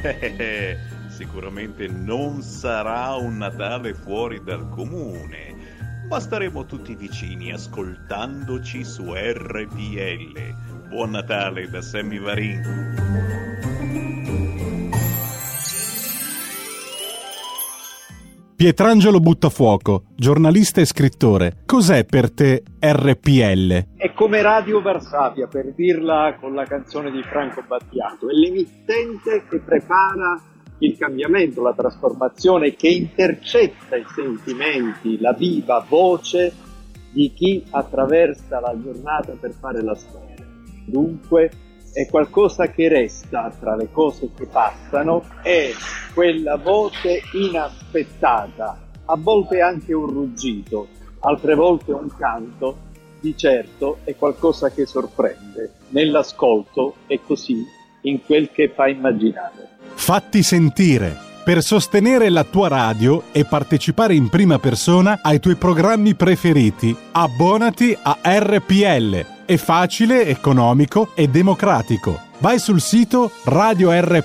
Sicuramente non sarà un Natale fuori dal comune, ma staremo tutti vicini ascoltandoci su RPL. Buon Natale da Sammy Varin. Pietrangelo Buttafuoco, giornalista e scrittore, cos'è per te RPL? È come Radio Varsavia, per dirla con la canzone di Franco Battiato, è l'emittente che prepara il cambiamento, la trasformazione, che intercetta i sentimenti, la viva voce di chi attraversa la giornata per fare la storia. Dunque, è qualcosa che resta tra le cose che passano, è quella voce inaspettata, a volte anche un ruggito, altre volte un canto, di certo è qualcosa che sorprende nell'ascolto e così in quel che fa immaginare. Fatti sentire per sostenere la tua radio e partecipare in prima persona ai tuoi programmi preferiti. Abbonati a RPL è facile, economico e democratico. Vai sul sito radiorpl.it,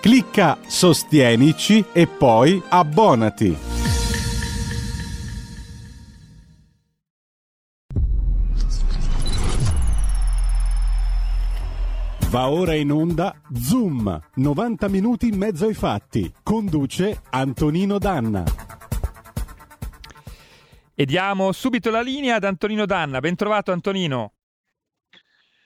clicca Sostienici e poi abbonati. Va ora in onda Zoom, 90 minuti in mezzo ai fatti. Conduce Antonino Danna. E diamo subito la linea ad Antonino Danna. Ben trovato Antonino.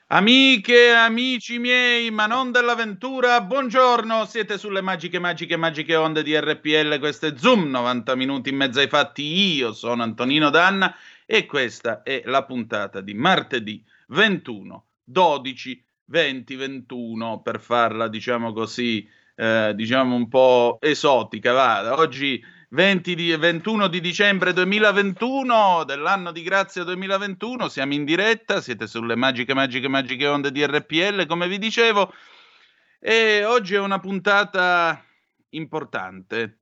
Amiche, amici miei, ma non dell'avventura, buongiorno, siete sulle magiche, magiche, magiche onde di RPL, questo è Zoom, 90 minuti in mezzo ai fatti, io sono Antonino Danna e questa è la puntata di martedì 21, 12, 20, 21, per farla, diciamo così, eh, diciamo un po' esotica, va, oggi 20 di, 21 di dicembre 2021 dell'anno di grazia 2021, siamo in diretta, siete sulle magiche, magiche, magiche onde di RPL, come vi dicevo, e oggi è una puntata importante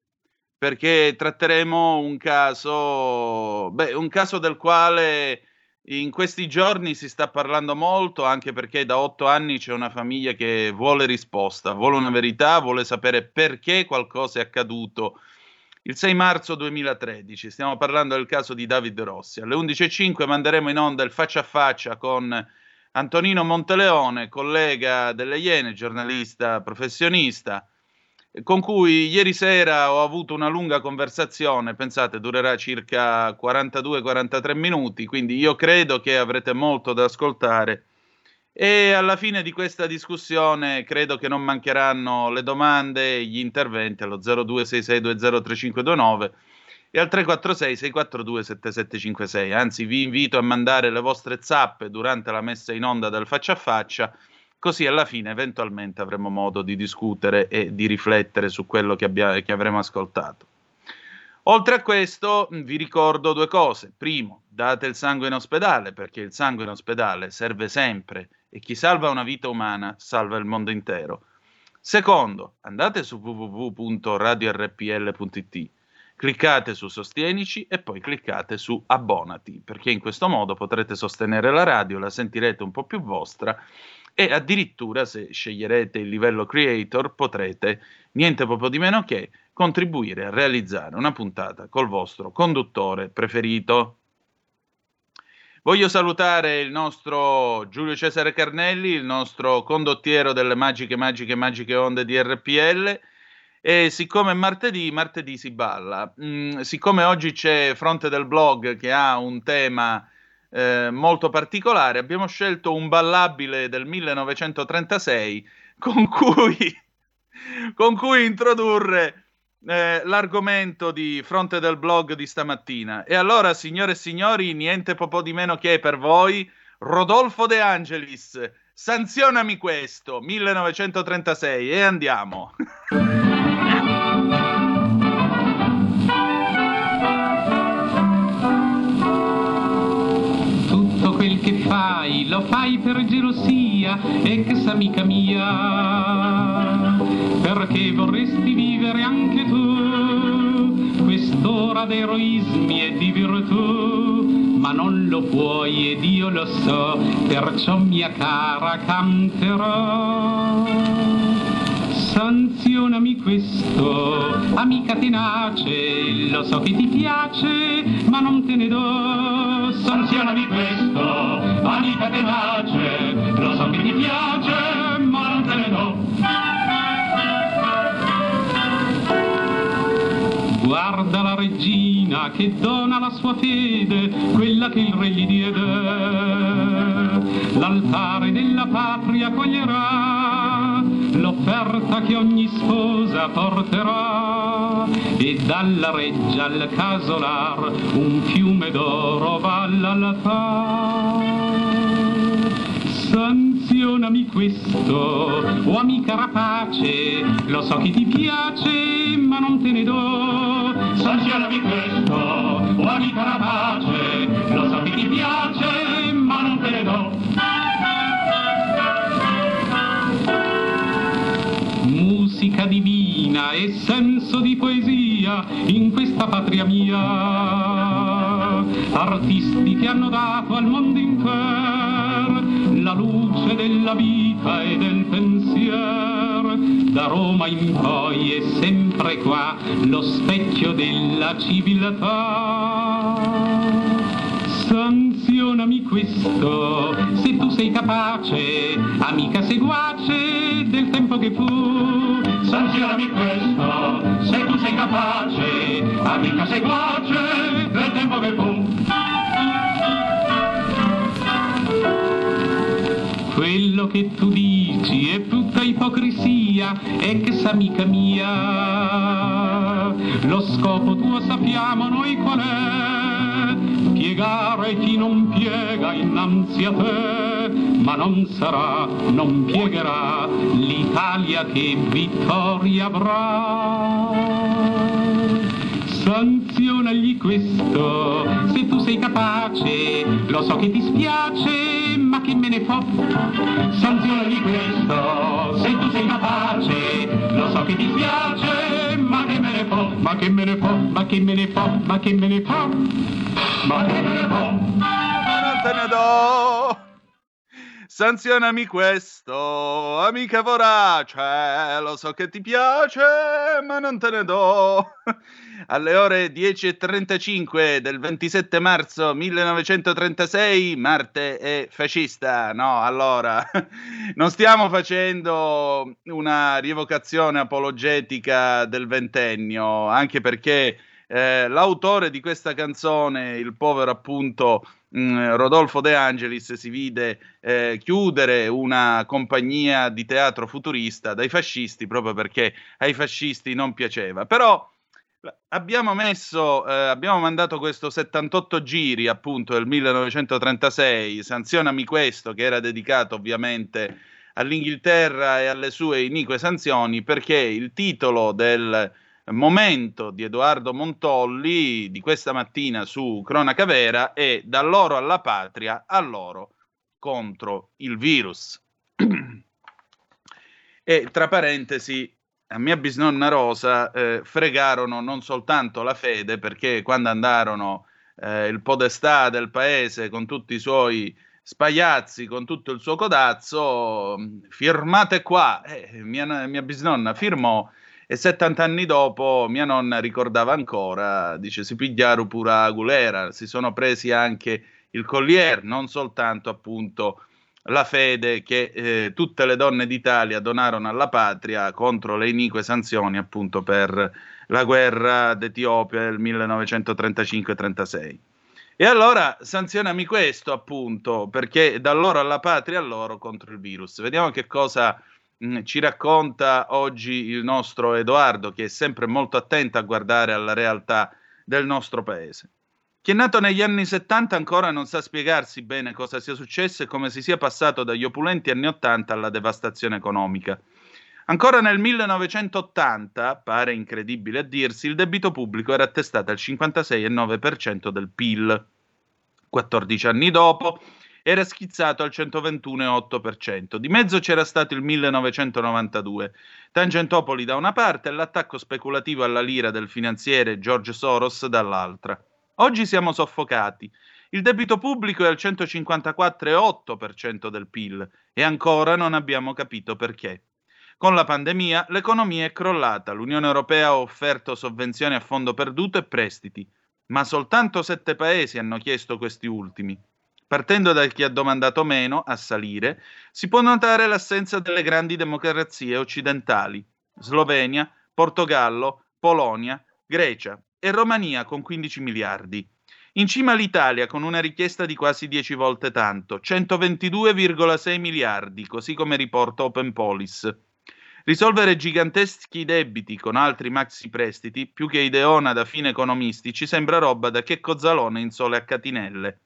perché tratteremo un caso, beh, un caso del quale in questi giorni si sta parlando molto, anche perché da otto anni c'è una famiglia che vuole risposta, vuole una verità, vuole sapere perché qualcosa è accaduto il 6 marzo 2013. Stiamo parlando del caso di David Rossi. Alle 11.05 manderemo in onda il faccia a faccia con Antonino Monteleone, collega delle Iene, giornalista professionista, con cui ieri sera ho avuto una lunga conversazione, pensate durerà circa 42-43 minuti, quindi io credo che avrete molto da ascoltare e alla fine di questa discussione credo che non mancheranno le domande e gli interventi allo 0266203529 e al 346 642 7756. Anzi, vi invito a mandare le vostre zappe durante la messa in onda del faccia a faccia, così alla fine eventualmente avremo modo di discutere e di riflettere su quello che, abbia, che avremo ascoltato. Oltre a questo, vi ricordo due cose. Primo, date il sangue in ospedale, perché il sangue in ospedale serve sempre e chi salva una vita umana salva il mondo intero. Secondo, andate su www.radiorpl.it, cliccate su Sostienici e poi cliccate su Abbonati, perché in questo modo potrete sostenere la radio, la sentirete un po' più vostra e addirittura se sceglierete il livello creator potrete, niente proprio di meno che, contribuire a realizzare una puntata col vostro conduttore preferito. Voglio salutare il nostro Giulio Cesare Carnelli, il nostro condottiero delle magiche, magiche, magiche onde di RPL. E siccome è martedì, martedì si balla. Mm, siccome oggi c'è Fronte del Blog che ha un tema eh, molto particolare, abbiamo scelto un ballabile del 1936 con cui, con cui introdurre eh, l'argomento di fronte del blog di stamattina. E allora, signore e signori, niente po' di meno che per voi, Rodolfo De Angelis, sanzionami questo, 1936, e andiamo. quel che fai, lo fai per gelosia, ex amica mia, perché vorresti vivere anche tu quest'ora d'eroismi e di virtù, ma non lo puoi ed io lo so, perciò mia cara canterò. Sanzionami questo, amica tenace, lo so che ti piace, ma non te ne do. Sanzionami questo, amica tenace, lo so che ti piace, ma non te ne do. Guarda la regina che dona la sua fede, quella che il re gli diede. L'altare della patria coglierà l'offerta che ogni sposa porterà e dalla reggia al casolar un fiume d'oro va all'altar. Sanzionami questo, o amica rapace, lo so che ti piace, ma non te ne do. Sanzionami questo, o amica rapace, lo so che ti piace, ma non te ne do. Musica divina e senso di poesia in questa patria mia. Artisti che hanno dato al mondo intero la luce della vita e del pensiero. Da Roma in poi è sempre qua lo specchio della civiltà. Sanzionami questo, se tu sei capace, amica seguace del tempo che fu. Sanzionami questo, se tu sei capace, amica seguace del tempo che fu. Quello che tu dici è tutta ipocrisia, ex amica mia. Lo scopo tuo sappiamo noi qual è, piegare chi non piega innanzi a te, ma non sarà, non piegherà l'Italia che vittoria avrà. Sanzionagli questo, se tu sei capace, lo so che ti spiace, ma che me ne fo? Sanzionagli questo, capace, lo so che ti spiace, ma che me ne fo? Ma che me ne fo? Ma che me ne fo? Ma che me ne fo? Ma che me ne fo? non te ne do. Sanzionami questo, amica vorace, lo so che ti piace, ma non te ne do. Alle ore 10.35 del 27 marzo 1936, Marte è fascista. No, allora, non stiamo facendo una rievocazione apologetica del ventennio, anche perché eh, l'autore di questa canzone, il povero appunto mh, Rodolfo De Angelis, si vide eh, chiudere una compagnia di teatro futurista dai fascisti proprio perché ai fascisti non piaceva. Però abbiamo messo, eh, abbiamo mandato questo 78 giri appunto del 1936, Sanzionami questo, che era dedicato ovviamente all'Inghilterra e alle sue inique sanzioni, perché il titolo del momento di Edoardo Montolli di questa mattina su Cronaca Vera è Da loro alla patria, a loro contro il virus. e tra parentesi, a mia bisnonna Rosa eh, fregarono non soltanto la fede, perché quando andarono eh, il podestà del paese con tutti i suoi spagliazzi, con tutto il suo codazzo, firmate qua, eh, mia, mia bisnonna firmò e 70 anni dopo mia nonna ricordava ancora, dice si pigliarono pure a Gulera, si sono presi anche il collier, non soltanto appunto la fede che eh, tutte le donne d'Italia donarono alla patria contro le inique sanzioni appunto per la guerra d'Etiopia del 1935-36. E allora sanzionami questo appunto, perché da loro alla patria a loro contro il virus. Vediamo che cosa ci racconta oggi il nostro Edoardo, che è sempre molto attento a guardare alla realtà del nostro paese. Chi è nato negli anni 70 ancora non sa spiegarsi bene cosa sia successo e come si sia passato dagli opulenti anni 80 alla devastazione economica. Ancora nel 1980, pare incredibile a dirsi, il debito pubblico era attestato al 56,9% del PIL. 14 anni dopo era schizzato al 121,8%. Di mezzo c'era stato il 1992. Tangentopoli da una parte e l'attacco speculativo alla lira del finanziere George Soros dall'altra. Oggi siamo soffocati. Il debito pubblico è al 154,8% del PIL e ancora non abbiamo capito perché. Con la pandemia l'economia è crollata, l'Unione Europea ha offerto sovvenzioni a fondo perduto e prestiti, ma soltanto sette paesi hanno chiesto questi ultimi. Partendo da chi ha domandato meno, a salire, si può notare l'assenza delle grandi democrazie occidentali, Slovenia, Portogallo, Polonia, Grecia e Romania con 15 miliardi. In cima l'Italia con una richiesta di quasi 10 volte tanto, 122,6 miliardi, così come riporta Open Police. Risolvere giganteschi debiti con altri maxi prestiti, più che ideona da fine economisti, ci sembra roba da che cozzalone in sole a catinelle.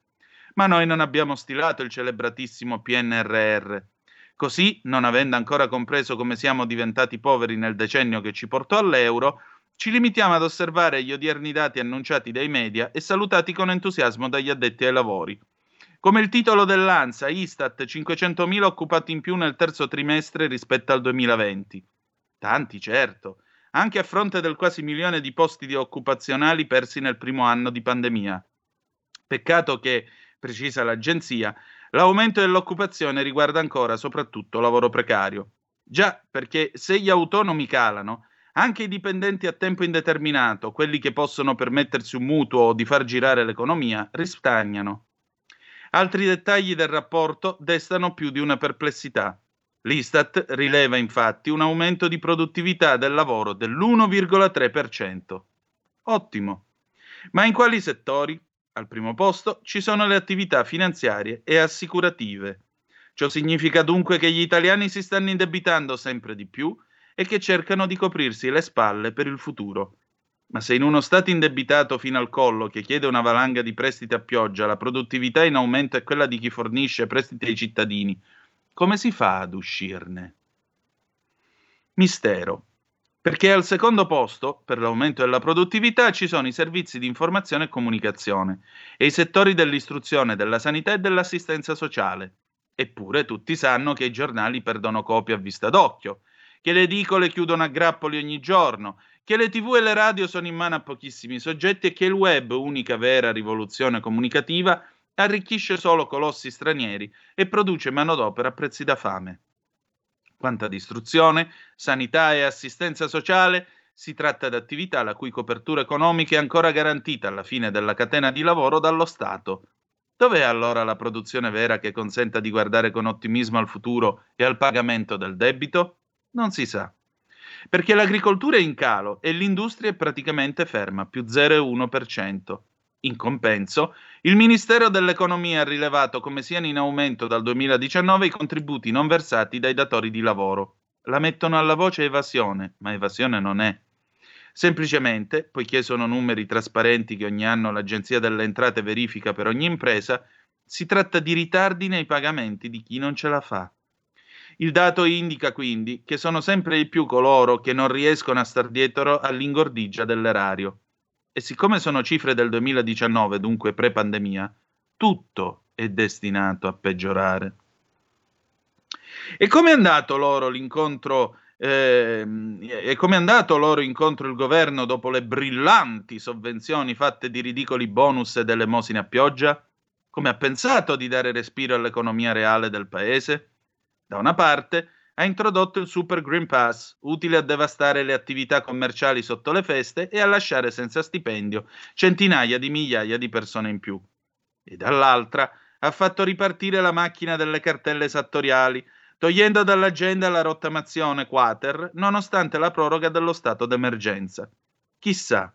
Ma noi non abbiamo stilato il celebratissimo PNRR. Così, non avendo ancora compreso come siamo diventati poveri nel decennio che ci portò all'euro, ci limitiamo ad osservare gli odierni dati annunciati dai media e salutati con entusiasmo dagli addetti ai lavori. Come il titolo dell'ANSA, Istat 500.000 occupati in più nel terzo trimestre rispetto al 2020. Tanti, certo, anche a fronte del quasi milione di posti di occupazionali persi nel primo anno di pandemia. Peccato che, precisa l'agenzia, l'aumento dell'occupazione riguarda ancora soprattutto lavoro precario. Già, perché se gli autonomi calano, anche i dipendenti a tempo indeterminato, quelli che possono permettersi un mutuo o di far girare l'economia, ristagnano. Altri dettagli del rapporto destano più di una perplessità. L'Istat rileva infatti un aumento di produttività del lavoro dell'1,3%. Ottimo. Ma in quali settori? Al primo posto ci sono le attività finanziarie e assicurative. Ciò significa dunque che gli italiani si stanno indebitando sempre di più e che cercano di coprirsi le spalle per il futuro. Ma se in uno Stato indebitato fino al collo che chiede una valanga di prestiti a pioggia la produttività in aumento è quella di chi fornisce prestiti ai cittadini, come si fa ad uscirne? Mistero. Perché al secondo posto, per l'aumento della produttività, ci sono i servizi di informazione e comunicazione e i settori dell'istruzione, della sanità e dell'assistenza sociale. Eppure tutti sanno che i giornali perdono copia a vista d'occhio che le edicole chiudono a grappoli ogni giorno, che le tv e le radio sono in mano a pochissimi soggetti e che il web, unica vera rivoluzione comunicativa, arricchisce solo colossi stranieri e produce manodopera a prezzi da fame. Quanta distruzione, sanità e assistenza sociale, si tratta di attività la cui copertura economica è ancora garantita alla fine della catena di lavoro dallo Stato. Dov'è allora la produzione vera che consenta di guardare con ottimismo al futuro e al pagamento del debito? Non si sa. Perché l'agricoltura è in calo e l'industria è praticamente ferma, più 0,1%. In compenso, il Ministero dell'Economia ha rilevato come siano in aumento dal 2019 i contributi non versati dai datori di lavoro. La mettono alla voce evasione, ma evasione non è. Semplicemente, poiché sono numeri trasparenti che ogni anno l'Agenzia delle Entrate verifica per ogni impresa, si tratta di ritardi nei pagamenti di chi non ce la fa. Il dato indica quindi che sono sempre di più coloro che non riescono a star dietro all'ingordigia dell'erario. E siccome sono cifre del 2019, dunque pre-pandemia, tutto è destinato a peggiorare. E come è andato loro l'incontro? Eh, e come è andato loro incontro il governo dopo le brillanti sovvenzioni fatte di ridicoli bonus ed elemosine a pioggia? Come ha pensato di dare respiro all'economia reale del paese? Da una parte, ha introdotto il Super Green Pass, utile a devastare le attività commerciali sotto le feste e a lasciare senza stipendio centinaia di migliaia di persone in più. E dall'altra, ha fatto ripartire la macchina delle cartelle esattoriali, togliendo dall'agenda la rottamazione quater, nonostante la proroga dello stato d'emergenza. Chissà,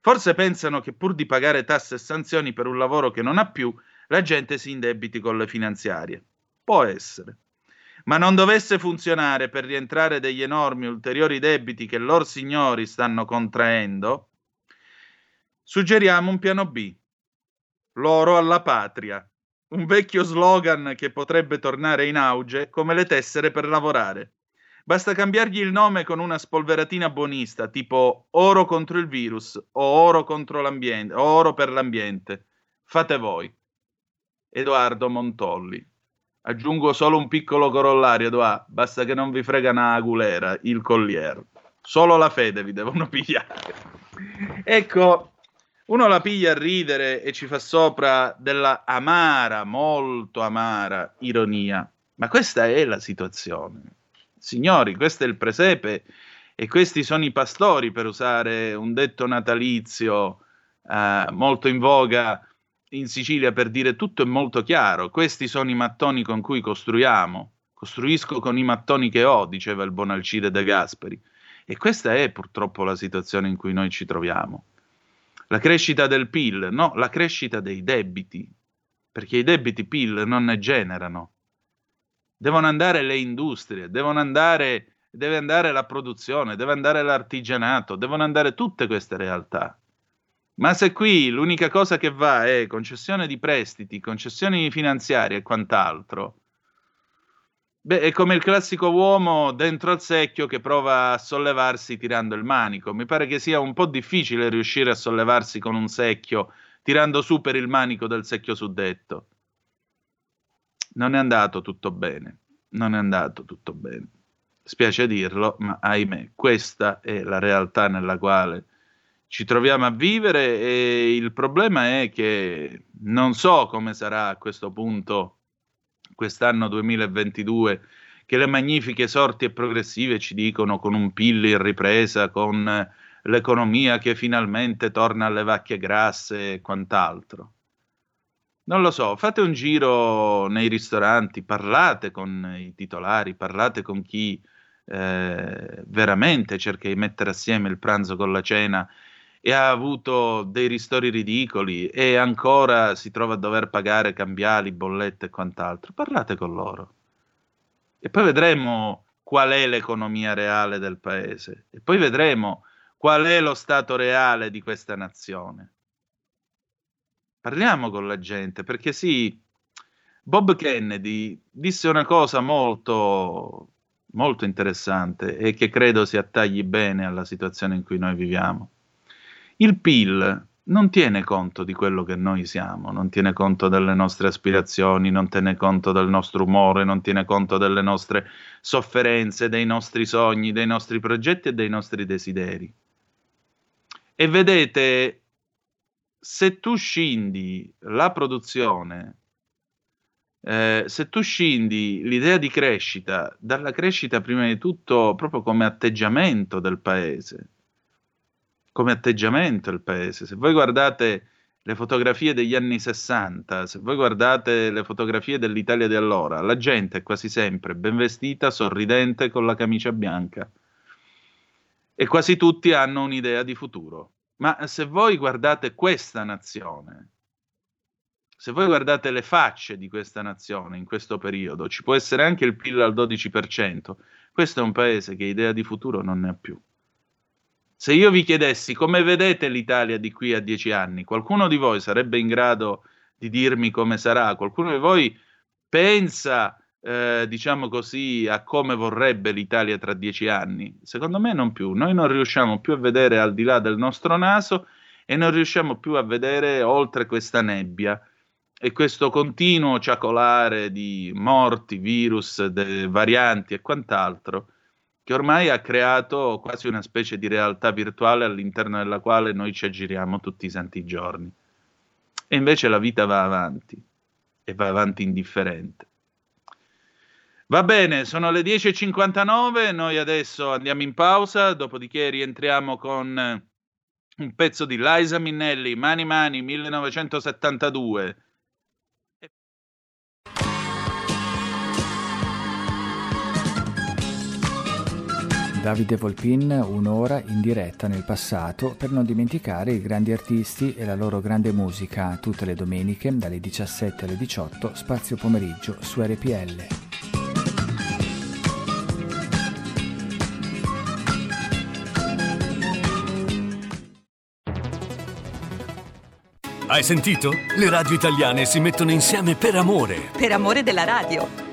forse pensano che pur di pagare tasse e sanzioni per un lavoro che non ha più, la gente si indebiti con le finanziarie. Può essere ma non dovesse funzionare per rientrare degli enormi ulteriori debiti che loro signori stanno contraendo, suggeriamo un piano B. L'oro alla patria. Un vecchio slogan che potrebbe tornare in auge come le tessere per lavorare. Basta cambiargli il nome con una spolveratina buonista, tipo oro contro il virus o oro contro l'ambiente, oro per l'ambiente. Fate voi. Edoardo Montolli. Aggiungo solo un piccolo corollario, Doa. Basta che non vi frega una agulera, il collier. Solo la fede vi devono pigliare. ecco, uno la piglia a ridere e ci fa sopra della amara, molto amara ironia. Ma questa è la situazione. Signori, questo è il presepe e questi sono i pastori, per usare un detto natalizio eh, molto in voga in Sicilia per dire tutto è molto chiaro. Questi sono i mattoni con cui costruiamo. Costruisco con i mattoni che ho, diceva il buon Alcide De Gasperi. E questa è purtroppo la situazione in cui noi ci troviamo. La crescita del PIL, no, la crescita dei debiti, perché i debiti PIL non ne generano. Devono andare le industrie, devono andare, deve andare la produzione, deve andare l'artigianato, devono andare tutte queste realtà. Ma se qui l'unica cosa che va è concessione di prestiti, concessioni finanziarie e quant'altro, beh, è come il classico uomo dentro al secchio che prova a sollevarsi tirando il manico. Mi pare che sia un po' difficile riuscire a sollevarsi con un secchio tirando su per il manico del secchio suddetto. Non è andato tutto bene, non è andato tutto bene. Spiace dirlo, ma ahimè, questa è la realtà nella quale ci troviamo a vivere e il problema è che non so come sarà a questo punto quest'anno 2022 che le magnifiche sorti e progressive ci dicono con un PIL in ripresa, con l'economia che finalmente torna alle vacche grasse e quant'altro. Non lo so, fate un giro nei ristoranti, parlate con i titolari, parlate con chi eh, veramente cerca di mettere assieme il pranzo con la cena e ha avuto dei ristori ridicoli e ancora si trova a dover pagare cambiali, bollette e quant'altro, parlate con loro. E poi vedremo qual è l'economia reale del paese e poi vedremo qual è lo stato reale di questa nazione. Parliamo con la gente, perché sì, Bob Kennedy disse una cosa molto, molto interessante e che credo si attagli bene alla situazione in cui noi viviamo. Il PIL non tiene conto di quello che noi siamo, non tiene conto delle nostre aspirazioni, non tiene conto del nostro umore, non tiene conto delle nostre sofferenze, dei nostri sogni, dei nostri progetti e dei nostri desideri. E vedete, se tu scindi la produzione, eh, se tu scindi l'idea di crescita dalla crescita prima di tutto proprio come atteggiamento del paese, come atteggiamento il paese. Se voi guardate le fotografie degli anni 60, se voi guardate le fotografie dell'Italia di allora, la gente è quasi sempre ben vestita, sorridente, con la camicia bianca. E quasi tutti hanno un'idea di futuro. Ma se voi guardate questa nazione, se voi guardate le facce di questa nazione in questo periodo, ci può essere anche il PIL al 12%, questo è un paese che idea di futuro non ne ha più. Se io vi chiedessi come vedete l'Italia di qui a dieci anni, qualcuno di voi sarebbe in grado di dirmi come sarà? Qualcuno di voi pensa, eh, diciamo così, a come vorrebbe l'Italia tra dieci anni? Secondo me non più. Noi non riusciamo più a vedere al di là del nostro naso e non riusciamo più a vedere oltre questa nebbia e questo continuo ciacolare di morti, virus, varianti e quant'altro che ormai ha creato quasi una specie di realtà virtuale all'interno della quale noi ci aggiriamo tutti i santi giorni. E invece la vita va avanti e va avanti indifferente. Va bene, sono le 10.59, noi adesso andiamo in pausa, dopodiché rientriamo con un pezzo di Liza Minnelli, Mani Mani 1972 Davide Volpin un'ora in diretta nel passato per non dimenticare i grandi artisti e la loro grande musica tutte le domeniche dalle 17 alle 18 spazio pomeriggio su RPL. Hai sentito? Le radio italiane si mettono insieme per amore. Per amore della radio.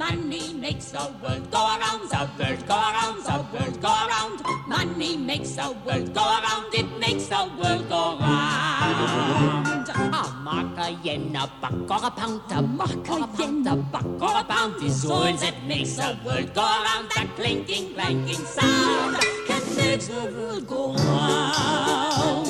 Money makes the world go around, the world go around, the world go around. Money makes the world go around, it makes the world go round. A mark, a yen, a buck, or a pound, a mark, a yen, a buck, or a pound is all that makes the world go around. That clinking, clanking sound can make the world go round.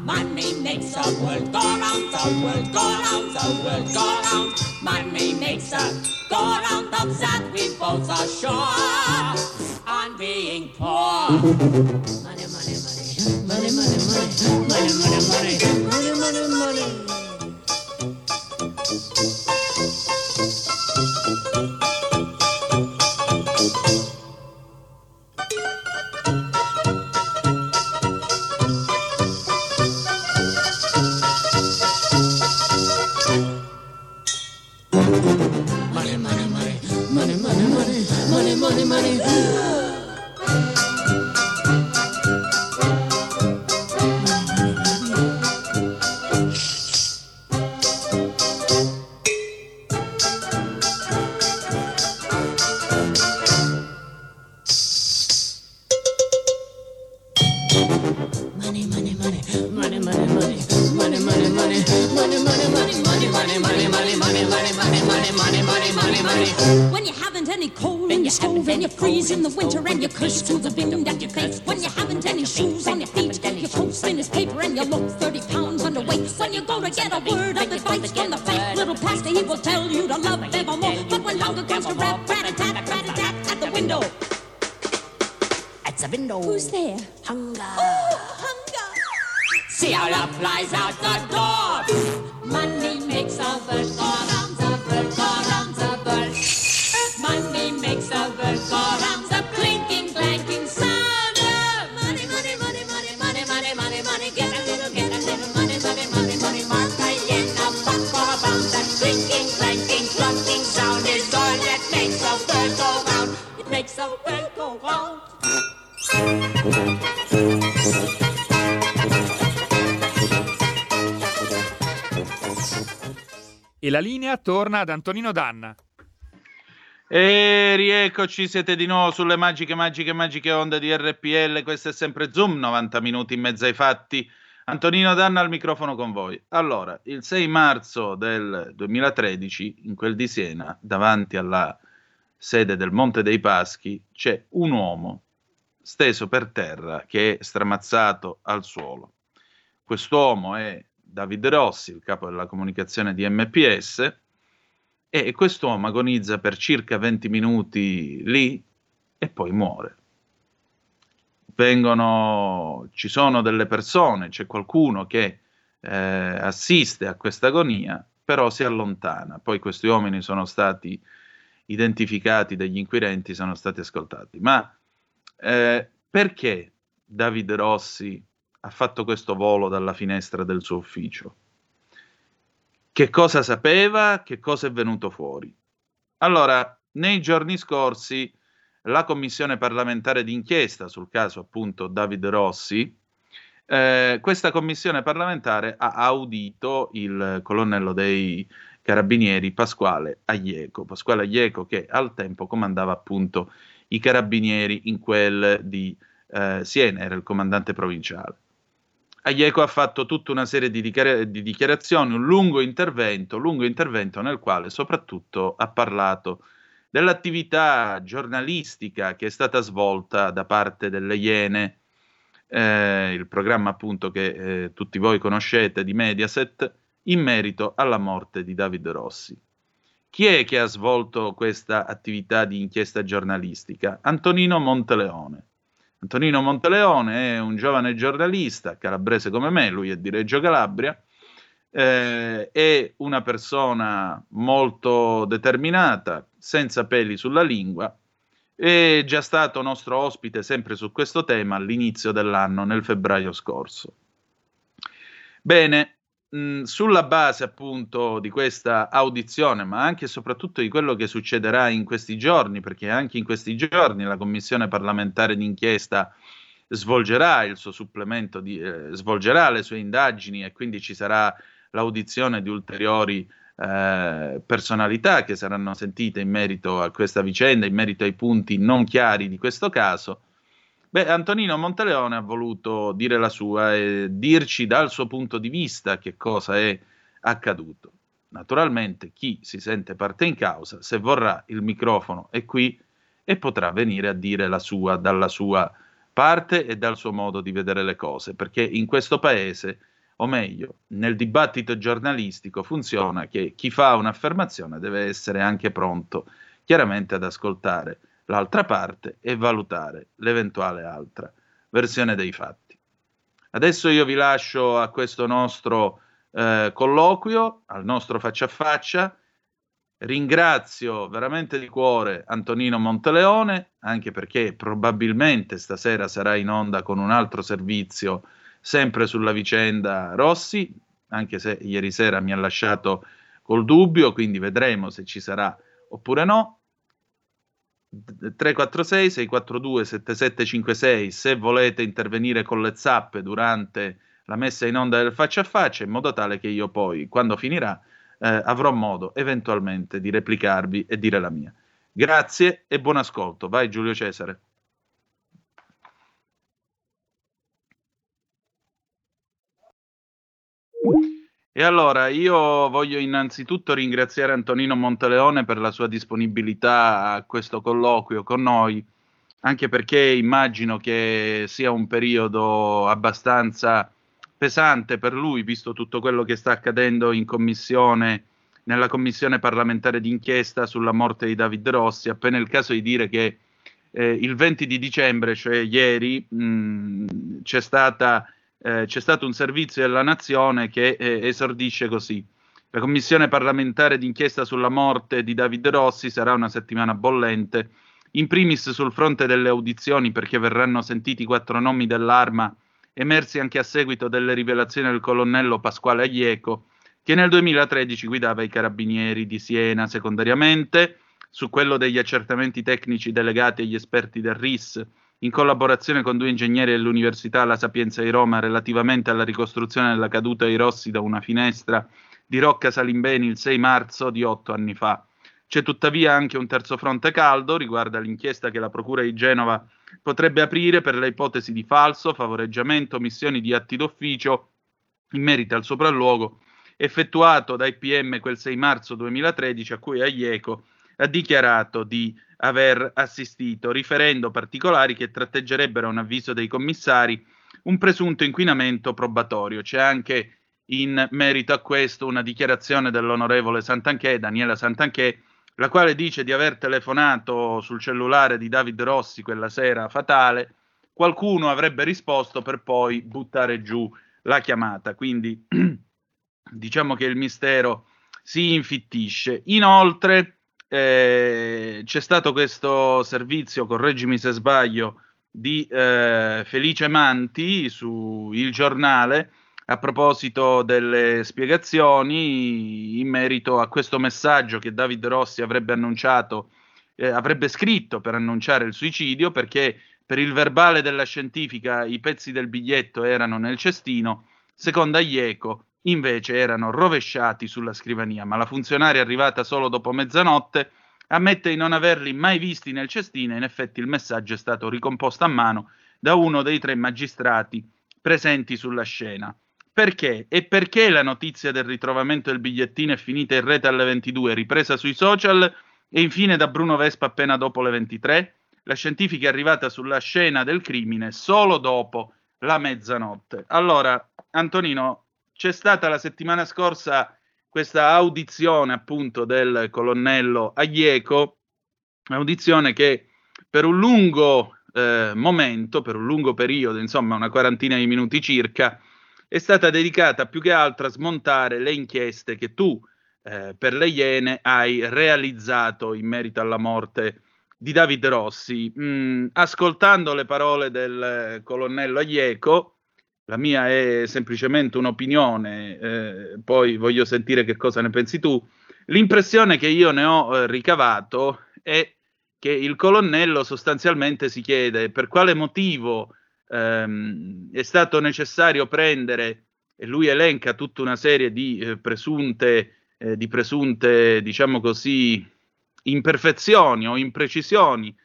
Money makes the world go round, the world go round, the world go round. Money makes the go round of that we both are sure on being poor. Money, money, money, money, money, money, money, money, money, money, money, money. Linea torna ad Antonino Danna. E rieccoci, siete di nuovo sulle magiche, magiche, magiche onde di RPL. Questo è sempre Zoom, 90 minuti in mezzo ai fatti. Antonino Danna al microfono con voi. Allora, il 6 marzo del 2013, in quel di Siena, davanti alla sede del Monte dei Paschi, c'è un uomo steso per terra che è stramazzato al suolo. Quest'uomo è David Rossi, il capo della comunicazione di MPS, e quest'uomo agonizza per circa 20 minuti lì e poi muore. Vengono, ci sono delle persone, c'è qualcuno che eh, assiste a questa agonia, però si allontana. Poi questi uomini sono stati identificati dagli inquirenti, sono stati ascoltati. Ma eh, perché David Rossi ha fatto questo volo dalla finestra del suo ufficio? Che cosa sapeva? Che cosa è venuto fuori? Allora, nei giorni scorsi la commissione parlamentare d'inchiesta sul caso appunto David Rossi, eh, questa commissione parlamentare ha audito il colonnello dei carabinieri Pasquale Aglieco, Pasquale Aglieco che al tempo comandava appunto i carabinieri in quel di eh, Siena, era il comandante provinciale. Aglieco ha fatto tutta una serie di, dichiara- di dichiarazioni, un lungo intervento, lungo intervento nel quale soprattutto ha parlato dell'attività giornalistica che è stata svolta da parte delle Iene, eh, il programma appunto che eh, tutti voi conoscete di Mediaset, in merito alla morte di David Rossi. Chi è che ha svolto questa attività di inchiesta giornalistica? Antonino Monteleone. Antonino Monteleone è un giovane giornalista, calabrese come me, lui è di Reggio Calabria, eh, è una persona molto determinata, senza peli sulla lingua, è già stato nostro ospite sempre su questo tema all'inizio dell'anno, nel febbraio scorso. Bene, sulla base appunto di questa audizione, ma anche e soprattutto di quello che succederà in questi giorni, perché anche in questi giorni la Commissione parlamentare d'inchiesta svolgerà il suo supplemento, di, eh, svolgerà le sue indagini e quindi ci sarà l'audizione di ulteriori eh, personalità che saranno sentite in merito a questa vicenda, in merito ai punti non chiari di questo caso. Beh, Antonino Monteleone ha voluto dire la sua e dirci dal suo punto di vista che cosa è accaduto. Naturalmente chi si sente parte in causa, se vorrà, il microfono è qui e potrà venire a dire la sua dalla sua parte e dal suo modo di vedere le cose, perché in questo paese o meglio, nel dibattito giornalistico funziona che chi fa un'affermazione deve essere anche pronto chiaramente ad ascoltare l'altra parte e valutare l'eventuale altra versione dei fatti. Adesso io vi lascio a questo nostro eh, colloquio, al nostro faccia a faccia. Ringrazio veramente di cuore Antonino Monteleone, anche perché probabilmente stasera sarà in onda con un altro servizio sempre sulla vicenda Rossi, anche se ieri sera mi ha lasciato col dubbio, quindi vedremo se ci sarà oppure no. 346 642 7756 se volete intervenire con le zappe durante la messa in onda del faccia a faccia in modo tale che io poi quando finirà eh, avrò modo eventualmente di replicarvi e dire la mia. Grazie e buon ascolto. Vai Giulio Cesare. E allora io voglio innanzitutto ringraziare Antonino Monteleone per la sua disponibilità a questo colloquio con noi, anche perché immagino che sia un periodo abbastanza pesante per lui, visto tutto quello che sta accadendo in commissione, nella commissione parlamentare d'inchiesta sulla morte di David Rossi. Appena il caso di dire che eh, il 20 di dicembre, cioè ieri, mh, c'è stata eh, c'è stato un servizio della nazione che eh, esordisce così. La commissione parlamentare d'inchiesta sulla morte di David Rossi sarà una settimana bollente, in primis sul fronte delle audizioni perché verranno sentiti quattro nomi dell'arma emersi anche a seguito delle rivelazioni del colonnello Pasquale Aglieco, che nel 2013 guidava i carabinieri di Siena secondariamente, su quello degli accertamenti tecnici delegati agli esperti del RIS in collaborazione con due ingegneri dell'Università La Sapienza di Roma relativamente alla ricostruzione della caduta di Rossi da una finestra di Rocca Salimbeni il 6 marzo di otto anni fa. C'è tuttavia anche un terzo fronte caldo, riguarda l'inchiesta che la Procura di Genova potrebbe aprire per le ipotesi di falso, favoreggiamento, omissioni di atti d'ufficio in merito al sopralluogo effettuato dai PM quel 6 marzo 2013 a cui Aglieco ha dichiarato di aver assistito, riferendo particolari che tratteggerebbero un avviso dei commissari un presunto inquinamento probatorio. C'è anche in merito a questo una dichiarazione dell'onorevole Santanché, Daniela Santanché, la quale dice di aver telefonato sul cellulare di David Rossi quella sera fatale. Qualcuno avrebbe risposto per poi buttare giù la chiamata. Quindi diciamo che il mistero si infittisce. Inoltre, eh, c'è stato questo servizio, correggimi se sbaglio, di eh, Felice Manti su Il Giornale a proposito delle spiegazioni in merito a questo messaggio che David Rossi avrebbe annunciato, eh, avrebbe scritto per annunciare il suicidio perché per il verbale della scientifica i pezzi del biglietto erano nel cestino, secondo Aieco invece erano rovesciati sulla scrivania, ma la funzionaria arrivata solo dopo mezzanotte ammette di non averli mai visti nel cestino e in effetti il messaggio è stato ricomposto a mano da uno dei tre magistrati presenti sulla scena. Perché? E perché la notizia del ritrovamento del bigliettino è finita in rete alle 22, ripresa sui social e infine da Bruno Vespa appena dopo le 23? La scientifica è arrivata sulla scena del crimine solo dopo la mezzanotte. Allora, Antonino, c'è stata la settimana scorsa questa audizione appunto del colonnello Aglieco, audizione che per un lungo eh, momento, per un lungo periodo, insomma una quarantina di minuti circa, è stata dedicata più che altro a smontare le inchieste che tu eh, per le Iene hai realizzato in merito alla morte di David Rossi. Mm, ascoltando le parole del eh, colonnello Aieco, la mia è semplicemente un'opinione, eh, poi voglio sentire che cosa ne pensi tu. L'impressione che io ne ho eh, ricavato è che il colonnello sostanzialmente si chiede per quale motivo ehm, è stato necessario prendere, e lui elenca tutta una serie di eh, presunte, eh, di presunte, diciamo così, imperfezioni o imprecisioni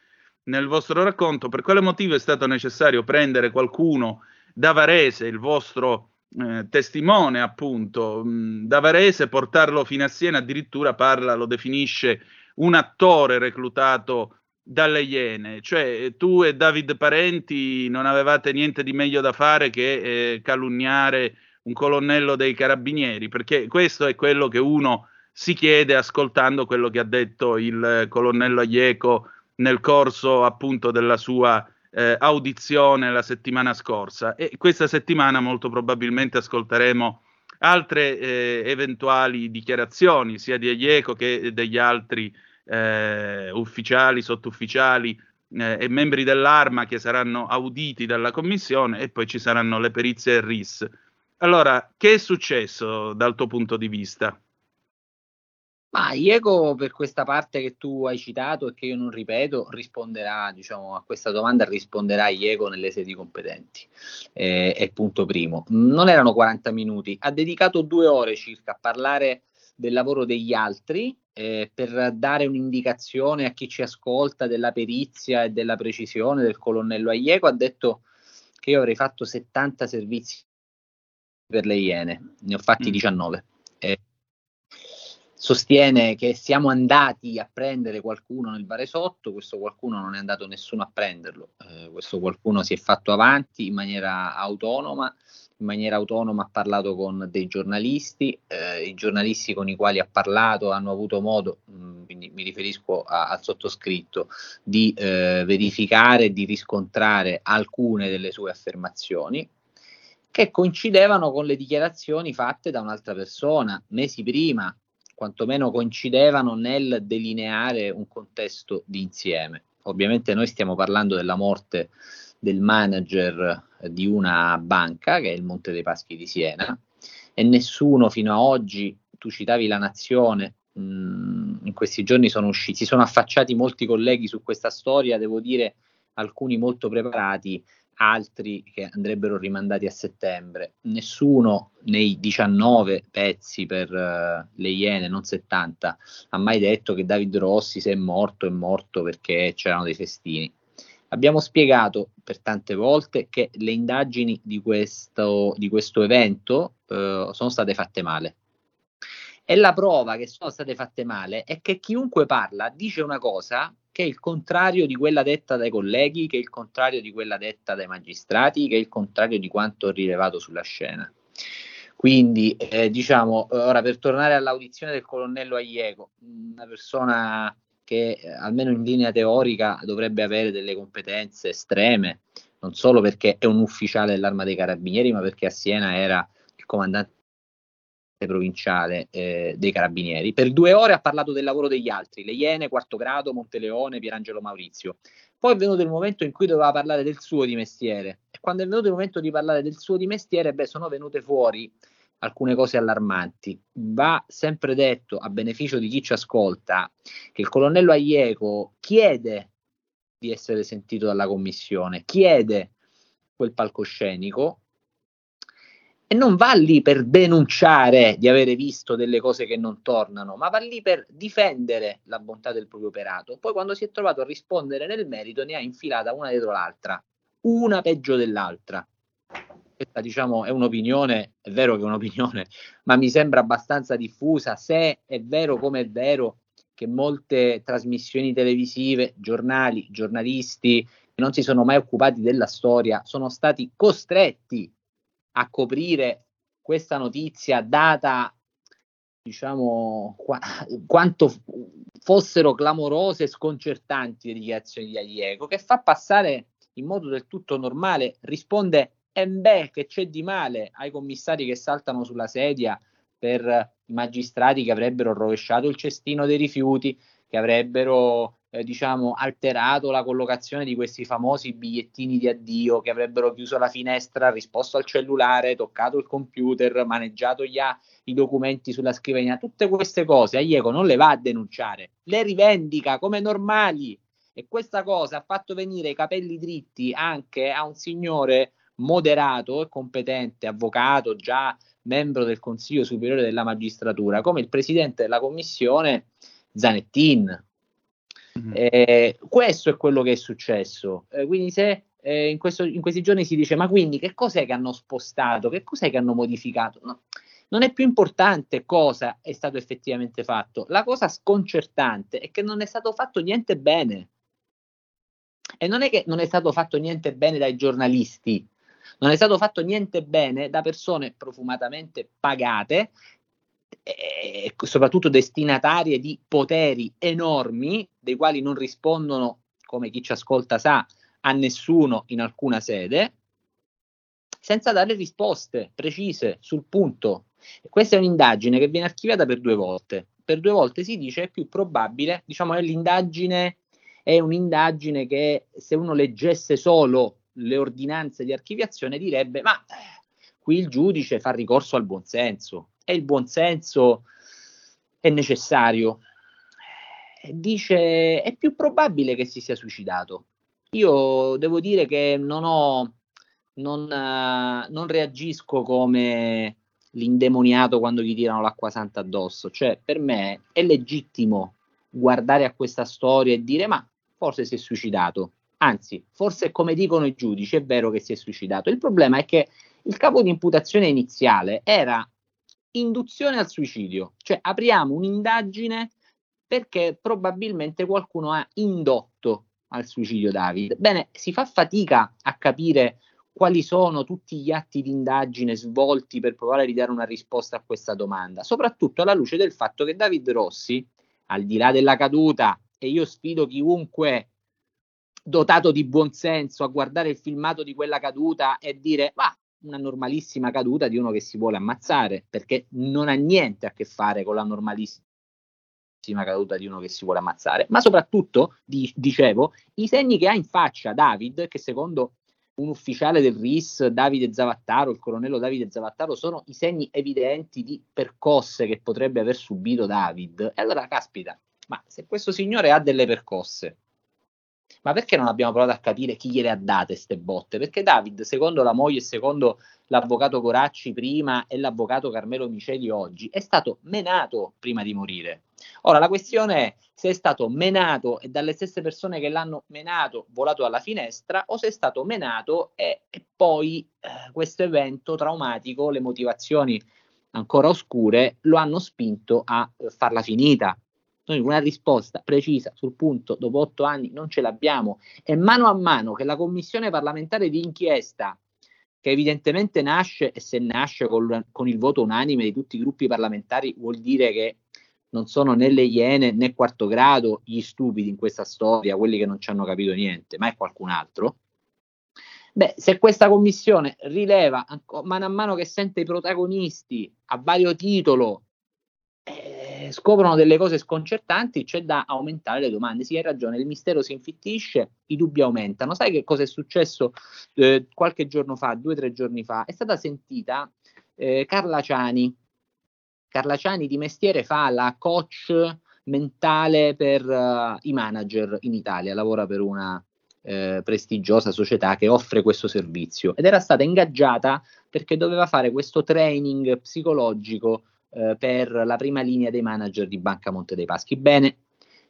nel vostro racconto, per quale motivo è stato necessario prendere qualcuno da Varese, il vostro eh, testimone appunto, mh, da Varese, portarlo fino a Siena, addirittura parla, lo definisce un attore reclutato dalle Iene, cioè tu e David Parenti non avevate niente di meglio da fare che eh, calunniare un colonnello dei carabinieri, perché questo è quello che uno si chiede ascoltando quello che ha detto il colonnello Aieco nel corso appunto della sua eh, audizione la settimana scorsa e questa settimana molto probabilmente ascolteremo altre eh, eventuali dichiarazioni sia di Aieco che degli altri eh, ufficiali, sottufficiali eh, e membri dell'arma che saranno auditi dalla commissione e poi ci saranno le perizie RIS. Allora, che è successo dal tuo punto di vista? Ma Iego, per questa parte che tu hai citato e che io non ripeto, risponderà, diciamo, a questa domanda risponderà Iego nelle sedi competenti. Eh, è punto primo. Non erano 40 minuti, ha dedicato due ore circa a parlare del lavoro degli altri eh, per dare un'indicazione a chi ci ascolta della perizia e della precisione del colonnello Aieco. Ha detto che io avrei fatto 70 servizi per le Iene, ne ho fatti mm. 19. Sostiene che siamo andati a prendere qualcuno nel Varesotto, questo qualcuno non è andato nessuno a prenderlo, eh, questo qualcuno si è fatto avanti in maniera autonoma, in maniera autonoma ha parlato con dei giornalisti, eh, i giornalisti con i quali ha parlato hanno avuto modo, mh, mm, quindi mi riferisco a, al sottoscritto, di eh, verificare di riscontrare alcune delle sue affermazioni che coincidevano con le dichiarazioni fatte da un'altra persona mesi prima quantomeno coincidevano nel delineare un contesto di insieme. Ovviamente noi stiamo parlando della morte del manager di una banca, che è il Monte dei Paschi di Siena, e nessuno fino a oggi, tu citavi la nazione, mh, mm, in questi giorni sono usciti, si sono affacciati molti colleghi su questa storia, devo dire alcuni molto preparati, altri che andrebbero rimandati a settembre. Nessuno nei 19 pezzi per uh, le Iene, non 70, ha mai detto che David Rossi se è morto è morto perché c'erano dei festini. Abbiamo spiegato per tante volte che le indagini di questo, di questo evento uh, sono state fatte male. E la prova che sono state fatte male è che chiunque parla dice una cosa che è il contrario di quella detta dai colleghi, che è il contrario di quella detta dai magistrati, che è il contrario di quanto rilevato sulla scena. Quindi, eh, diciamo, ora per tornare all'audizione del colonnello Aieco, una persona che eh, almeno in linea teorica dovrebbe avere delle competenze estreme, non solo perché è un ufficiale dell'arma dei carabinieri, ma perché a Siena era il comandante provinciale eh, dei Carabinieri. Per due ore ha parlato del lavoro degli altri, Le Iene, Quarto Grado, Monteleone, Pierangelo Maurizio. Poi è venuto il momento in cui doveva parlare del suo di mestiere e quando è venuto il momento di parlare del suo di mestiere, beh, sono venute fuori alcune cose allarmanti. Va sempre detto, a beneficio di chi ci ascolta, che il colonnello Aieco chiede di essere sentito dalla commissione, chiede quel palcoscenico e non va lì per denunciare di avere visto delle cose che non tornano, ma va lì per difendere la bontà del proprio operato. Poi quando si è trovato a rispondere nel merito ne ha infilata una dietro l'altra, una peggio dell'altra. Questa diciamo è un'opinione, è vero che è un'opinione, ma mi sembra abbastanza diffusa, se è vero come è vero che molte trasmissioni televisive, giornali, giornalisti che non si sono mai occupati della storia sono stati costretti a coprire questa notizia data diciamo qua, quanto fossero clamorose e sconcertanti le dichiarazioni di Aieco che fa passare in modo del tutto normale risponde e beh, che c'è di male ai commissari che saltano sulla sedia per i magistrati che avrebbero rovesciato il cestino dei rifiuti, che avrebbero eh, diciamo alterato la collocazione di questi famosi bigliettini di addio, che avrebbero chiuso la finestra, risposto al cellulare, toccato il computer, maneggiato gli a- i documenti sulla scrivania, tutte queste cose Aieco non le va a denunciare, le rivendica come normali. E questa cosa ha fatto venire i capelli dritti anche a un signore moderato e competente, avvocato, già membro del Consiglio Superiore della Magistratura, come il presidente della commissione Zanettin. Mm-hmm. Eh, questo è quello che è successo. Eh, quindi se eh, in, questo, in, questi giorni si dice ma quindi che cos'è che hanno spostato, che cos'è che hanno modificato? No, non è più importante cosa è stato effettivamente fatto. La cosa sconcertante è che non è stato fatto niente bene. E non è che non è stato fatto niente bene dai giornalisti, non è stato fatto niente bene da persone profumatamente pagate e soprattutto destinatarie di poteri enormi, dei quali non rispondono, come chi ci ascolta sa, a nessuno in alcuna sede, senza dare risposte precise sul punto. Questa è un'indagine che viene archiviata per due volte. Per due volte si dice è più probabile, diciamo, è l'indagine, è un'indagine che se uno leggesse solo le ordinanze di archiviazione direbbe ma eh, qui il giudice fa ricorso al buonsenso e il buonsenso è necessario. Dice è più probabile che si sia suicidato. Io devo dire che non ho, non, uh, non reagisco come l'indemoniato quando gli tirano l'acqua santa addosso. Cioè, per me è legittimo guardare a questa storia e dire ma forse si è suicidato. Anzi, forse come dicono i giudici, è vero che si è suicidato. Il problema è che il capo di imputazione iniziale era induzione al suicidio, cioè apriamo un'indagine perché probabilmente qualcuno ha indotto al suicidio David. Bene, si fa fatica a capire quali sono tutti gli atti di indagine svolti per provare a ridare una risposta a questa domanda, soprattutto alla luce del fatto che David Rossi, al di là della caduta, e io sfido chiunque dotato di buonsenso a guardare il filmato di quella caduta e dire ma una normalissima caduta di uno che si vuole ammazzare, perché non ha niente a che fare con la normalissima caduta di uno che si vuole ammazzare, ma soprattutto, di, dicevo, i segni che ha in faccia David, che secondo un ufficiale del RIS, Davide Zavattaro, il colonnello Davide Zavattaro, sono i segni evidenti di percosse che potrebbe aver subito David. E allora, caspita, ma se questo signore ha delle percosse, ma perché non abbiamo provato a capire chi gliele ha date queste botte? Perché David, secondo la moglie e secondo l'avvocato Coracci prima e l'avvocato Carmelo Miceli oggi, è stato menato prima di morire. Ora la questione è se è stato menato e dalle stesse persone che l'hanno menato volato dalla finestra o se è stato menato e, e poi eh, questo evento traumatico, le motivazioni ancora oscure lo hanno spinto a eh, farla finita. Noi una risposta precisa sul punto dopo otto anni non ce l'abbiamo e mano a mano che la commissione parlamentare di inchiesta, che evidentemente nasce e se nasce con, con il voto unanime di tutti i gruppi parlamentari vuol dire che non sono né le iene né quarto grado gli stupidi in questa storia, quelli che non ci hanno capito niente, ma è qualcun altro. Beh, se questa commissione rileva mano a mano che sente i protagonisti a vario titolo eh, scoprono delle cose sconcertanti, c'è da aumentare le domande. Sì, hai ragione, il mistero si infittisce, i dubbi aumentano. Sai che cosa è successo eh, qualche giorno fa, due o tre giorni fa? È stata sentita eh, Carla Ciani. Carla Ciani di mestiere fa la coach mentale per uh, i manager in Italia, lavora per una eh, prestigiosa società che offre questo servizio ed era stata ingaggiata perché doveva fare questo training psicologico eh, per la prima linea dei manager di Banca Monte dei Paschi. Bene,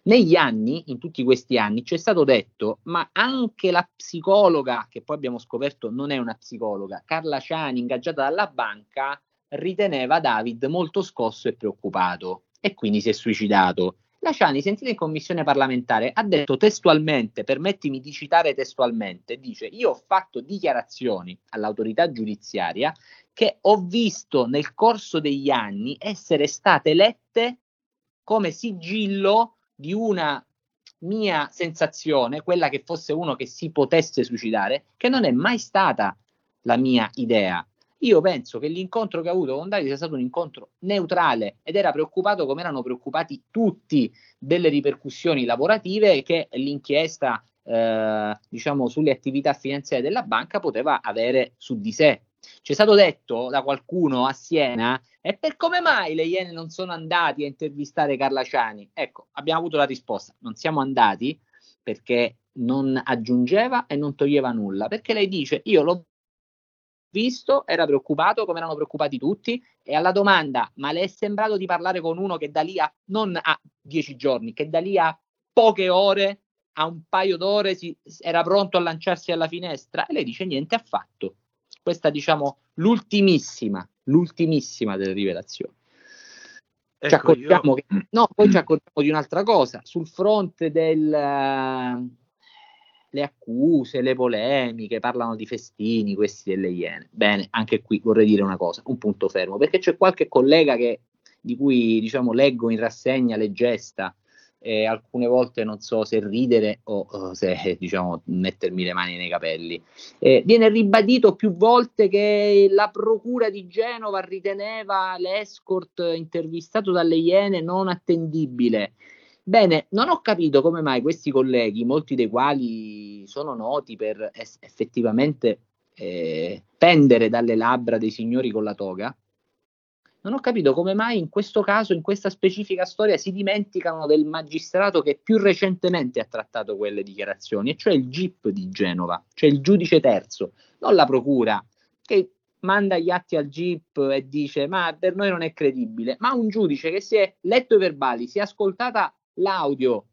negli anni, in tutti questi anni, ci è stato detto, ma anche la psicologa, che poi abbiamo scoperto non è una psicologa, Carla Ciani, ingaggiata dalla banca, riteneva David molto scosso e preoccupato e quindi si è suicidato. La Ciani, sentita in commissione parlamentare, ha detto testualmente, permettimi di citare testualmente, dice io ho fatto dichiarazioni all'autorità giudiziaria che ho visto nel corso degli anni essere state lette come sigillo di una mia sensazione, quella che fosse uno che si potesse suicidare, che non è mai stata la mia idea. Io penso che l'incontro che ha avuto con Davide sia stato un incontro neutrale ed era preoccupato come erano preoccupati tutti delle ripercussioni lavorative che l'inchiesta eh, diciamo sulle attività finanziarie della banca poteva avere su di sé. Ci è stato detto da qualcuno a Siena e per come mai le Iene non sono andati a intervistare Carla Ciani? Ecco, abbiamo avuto la risposta, non siamo andati perché non aggiungeva e non toglieva nulla, perché lei dice io l'ho visto, era preoccupato come erano preoccupati tutti e alla domanda ma le è sembrato di parlare con uno che da lì a non a dieci giorni, che da lì a poche ore, a un paio d'ore si, era pronto a lanciarsi alla finestra e lei dice niente affatto. Questa diciamo l'ultimissima, l'ultimissima delle rivelazioni. Ci Ecco, accorgiamo io- che, no, poi ci accorgiamo di un'altra cosa, sul fronte del le accuse, le polemiche, parlano di festini, questi delle Iene. Bene, anche qui vorrei dire una cosa, un punto fermo, perché c'è qualche collega che, di cui diciamo leggo in rassegna le gesta e alcune volte non so se ridere o, o se diciamo mettermi le mani nei capelli. Eh, viene ribadito più volte che la procura di Genova riteneva l'escort intervistato dalle Iene non attendibile. Bene, non ho capito come mai questi colleghi, molti dei quali sono noti per es- effettivamente eh, pendere dalle labbra dei signori con la toga, non ho capito come mai in questo caso, in questa specifica storia, si dimenticano del magistrato che più recentemente ha trattato quelle dichiarazioni, e cioè il GIP di Genova, cioè il giudice terzo, non la procura, che manda gli atti al GIP e dice ma per noi non è credibile, ma un giudice che si è letto i verbali, si è ascoltata l'audio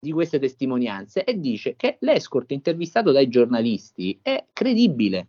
di queste testimonianze e dice che l'escort intervistato dai giornalisti è credibile,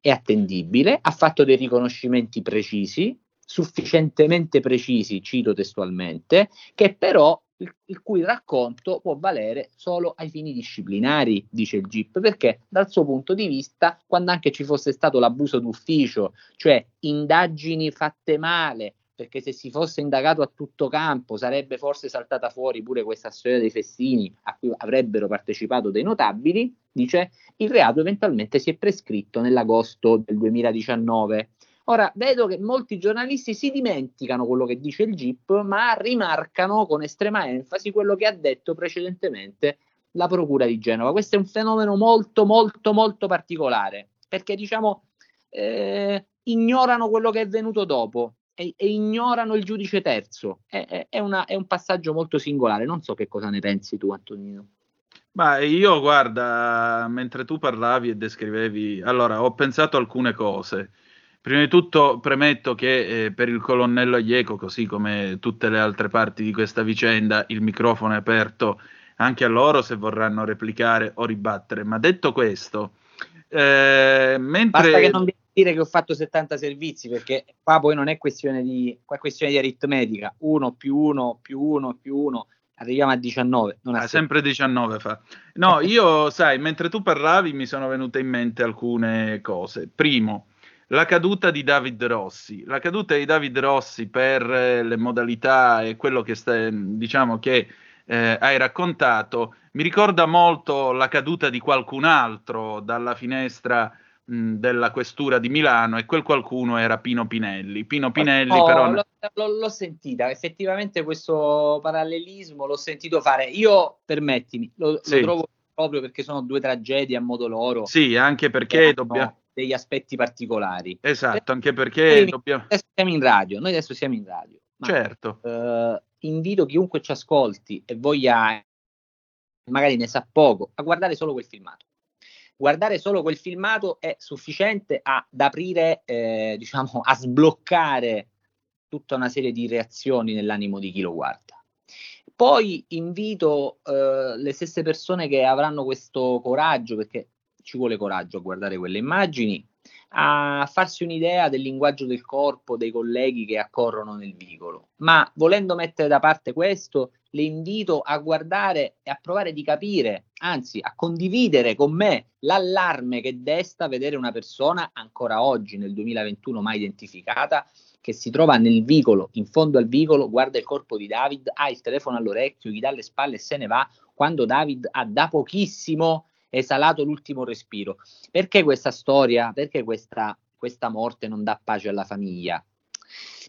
è attendibile, ha fatto dei riconoscimenti precisi, sufficientemente precisi, cito testualmente, che però il, il cui racconto può valere solo ai fini disciplinari, dice il GIP, perché dal suo punto di vista, quando anche ci fosse stato l'abuso d'ufficio, cioè indagini fatte male, perché se si fosse indagato a tutto campo sarebbe forse saltata fuori pure questa storia dei festini a cui avrebbero partecipato dei notabili, dice il reato eventualmente si è prescritto nell'agosto del 2019. Ora, vedo che molti giornalisti si dimenticano quello che dice il GIP, ma rimarcano con estrema enfasi quello che ha detto precedentemente la Procura di Genova. Questo è un fenomeno molto, molto, molto particolare, perché diciamo eh, ignorano quello che è venuto dopo e, e ignorano il giudice terzo. È, è- una- è un passaggio molto singolare. Non so che cosa ne pensi tu, Antonino. Ma io, guarda, mentre tu parlavi e descrivevi, allora ho pensato alcune cose. Prima di tutto premetto che eh, per il colonnello Ieco, così come tutte le altre parti di questa vicenda, il microfono è aperto anche a loro se vorranno replicare o ribattere. Ma detto questo, eh, mentre... Basta che non dire che ho fatto 70 servizi, perché qua poi non è questione di, qua è questione di aritmetica. 1 più 1 più 1 più 1, arriviamo a 19. Non Ah, sempre 19 fa. No, io, sai, mentre tu parlavi mi sono venute in mente alcune cose. Primo, la caduta di David Rossi. La caduta di David Rossi per eh, le modalità e quello che sta, diciamo che eh, hai raccontato mi ricorda molto la caduta di qualcun altro dalla finestra della questura di Milano e quel qualcuno era Pino Pinelli. Pino Pinelli No, però... Oh, l'ho, l'ho- sentita, effettivamente questo parallelismo l'ho sentito fare. Io, permettimi, lo, lo Sì. trovo proprio perché sono due tragedie a modo loro. Sì, anche che perché dobbiamo... degli aspetti particolari. Esatto, anche Noi perché dobbiamo... adesso siamo in radio, noi adesso siamo in radio. ma, Certo. eh, invito chiunque ci ascolti e voglia, magari ne sa poco, a guardare solo quel filmato. Guardare solo quel filmato è sufficiente ad aprire, eh, diciamo, a sbloccare tutta una serie di reazioni nell'animo di chi lo guarda. Poi invito eh, le stesse persone che avranno questo coraggio, perché ci vuole coraggio a guardare quelle immagini, a farsi un'idea del linguaggio del corpo dei colleghi che accorrono nel vicolo. Ma volendo mettere da parte questo, le invito a guardare e a provare di capire, anzi a condividere con me l'allarme che desta vedere una persona ancora oggi nel 2021 mai identificata che si trova nel vicolo, in fondo al vicolo, guarda il corpo di David, ha il telefono all'orecchio, gli dà le spalle e se ne va, quando David ha da pochissimo esalato l'ultimo respiro. Perché questa storia, perché questa, questa morte non dà pace alla famiglia?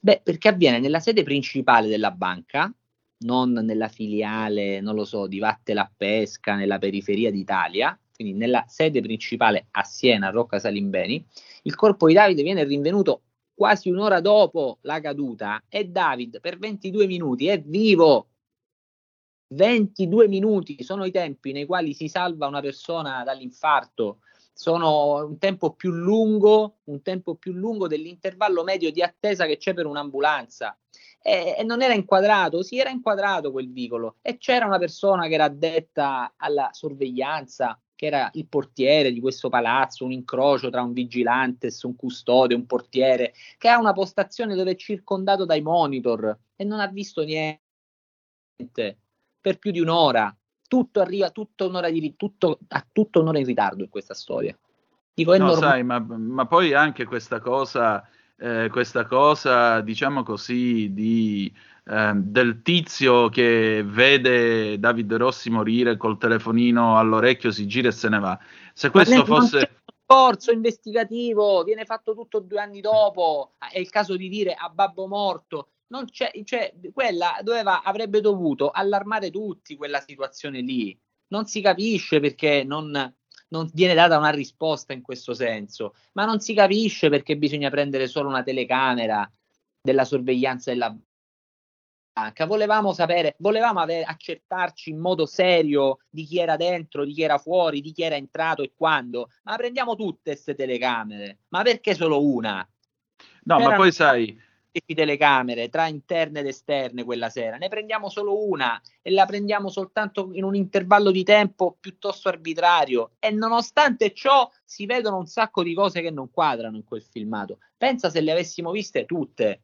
Beh, perché avviene nella sede principale della banca, non nella filiale, non lo so, di Vatte la Pesca, nella periferia d'Italia, quindi nella sede principale a Siena, a Rocca Salimbeni, il corpo di Davide viene rinvenuto quasi un'ora dopo la caduta e David per 22 minuti è vivo. 22 minuti sono i tempi nei quali si salva una persona dall'infarto. Sono un tempo più lungo, un tempo più lungo dell'intervallo medio di attesa che c'è per un'ambulanza. E, e non era inquadrato, si era inquadrato quel vicolo e c'era una persona che era addetta alla sorveglianza, che era il portiere di questo palazzo, un incrocio tra un vigilantes, un custode, un portiere, che ha una postazione dove è circondato dai monitor e non ha visto niente per più di un'ora. Tutto arriva tutto un'ora di, tutto, a tutto un'ora in ritardo in questa storia. Dico, è no, norm- sai, ma, ma, poi anche questa cosa, eh, questa cosa, diciamo così, di Ehm, del tizio che vede David Rossi morire col telefonino all'orecchio, si gira e se ne va. Se questo fosse sforzo investigativo viene fatto tutto due anni dopo, è il caso di dire a babbo morto. Non c'è, cioè, quella doveva, avrebbe dovuto allarmare tutti quella situazione lì. Non si capisce perché non, non viene data una risposta in questo senso, ma non si capisce perché bisogna prendere solo una telecamera della sorveglianza della banca, volevamo sapere, volevamo avere, accertarci in modo serio di chi era dentro, di chi era fuori, di chi era entrato e quando. Ma prendiamo tutte queste telecamere, ma perché solo una? No, C'erano ma poi sai telecamere tra interne ed esterne quella sera, ne prendiamo solo una e la prendiamo soltanto in un intervallo di tempo piuttosto arbitrario. E nonostante ciò si vedono un sacco di cose che non quadrano in quel filmato. Pensa se le avessimo viste tutte,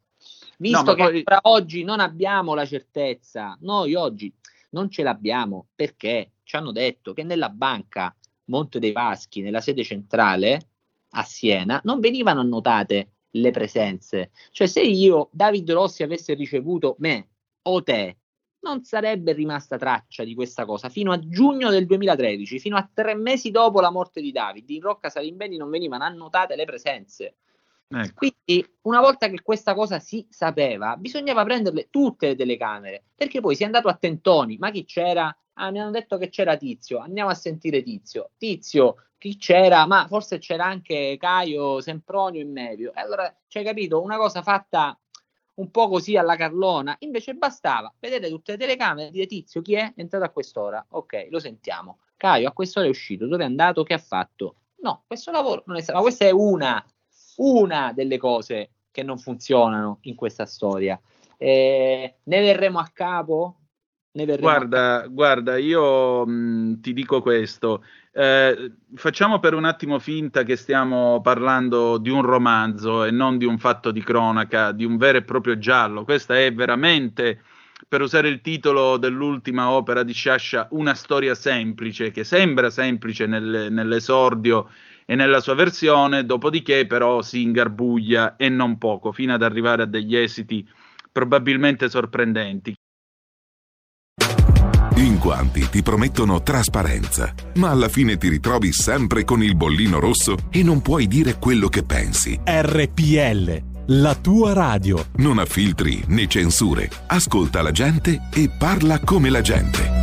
Visto no, che poi... oggi non abbiamo la certezza, noi oggi non ce l'abbiamo. Perché? Ci hanno detto che nella banca Monte dei Paschi, nella sede centrale a Siena, non venivano annotate le presenze. Cioè, se io, David Rossi, avesse ricevuto me o te, non sarebbe rimasta traccia di questa cosa fino a giugno del 2013, fino a tre mesi dopo la morte di David. In Rocca Salimbeni non venivano annotate le presenze. Ecco. Quindi, una volta che questa cosa si sapeva, bisognava prenderle tutte le telecamere, perché poi si è andato a tentoni. Ma chi c'era? Ah, mi hanno detto che c'era Tizio, andiamo a sentire Tizio. Tizio, chi c'era? Ma forse c'era anche Caio, Sempronio e Mevio. E allora, c'hai capito, una cosa fatta un po' così alla Carlona, invece bastava vedere tutte le telecamere e dire Tizio, chi è? È entrato a quest'ora. Ok, lo sentiamo. Caio, a quest'ora è uscito, dove è andato? Che ha fatto? No, questo lavoro non è stato, ma questa è una una delle cose che non funzionano in questa storia. Eh, ne verremo a capo? Ne verremo guarda, a capo? guarda, io mh, ti dico questo. Eh, facciamo per un attimo finta che stiamo parlando di un romanzo e non di un fatto di cronaca, di un vero e proprio giallo. Questa è veramente, per usare il titolo dell'ultima opera di Sciascia, una storia semplice, che sembra semplice nel, nell'esordio e nella sua versione, dopodiché però si ingarbuglia e non poco, fino ad arrivare a degli esiti probabilmente sorprendenti. In quanti ti promettono trasparenza, ma alla fine ti ritrovi sempre con il bollino rosso e non puoi dire quello che pensi. RPL, la tua radio. Non ha filtri né censure. Ascolta la gente e parla come la gente.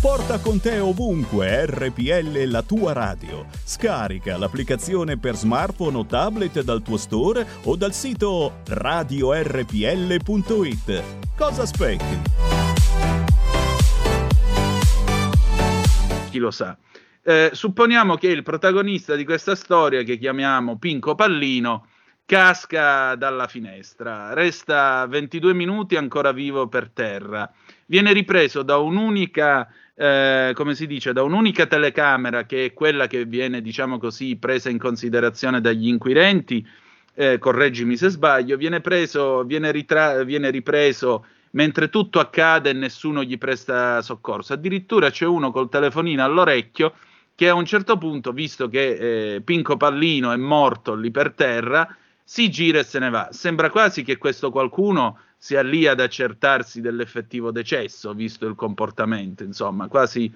Porta con te ovunque RPL la tua radio. Scarica l'applicazione per smartphone o tablet dal tuo store o dal sito radiorpl.it. Cosa aspetti? lo sa. Eh, supponiamo che il protagonista di questa storia, che chiamiamo Pinco Pallino, casca dalla finestra, resta 22 minuti ancora vivo per terra, viene ripreso da un'unica, eh, come si dice, da un'unica telecamera che è quella che viene, diciamo così, presa in considerazione dagli inquirenti, eh, correggimi se sbaglio, viene, preso, viene, ritra- viene ripreso mentre tutto accade e nessuno gli presta soccorso. Addirittura c'è uno col telefonino all'orecchio che a un certo punto, visto che eh, Pinco Pallino è morto lì per terra, si gira e se ne va. Sembra quasi che questo qualcuno sia lì ad accertarsi dell'effettivo decesso, visto il comportamento, insomma, quasi,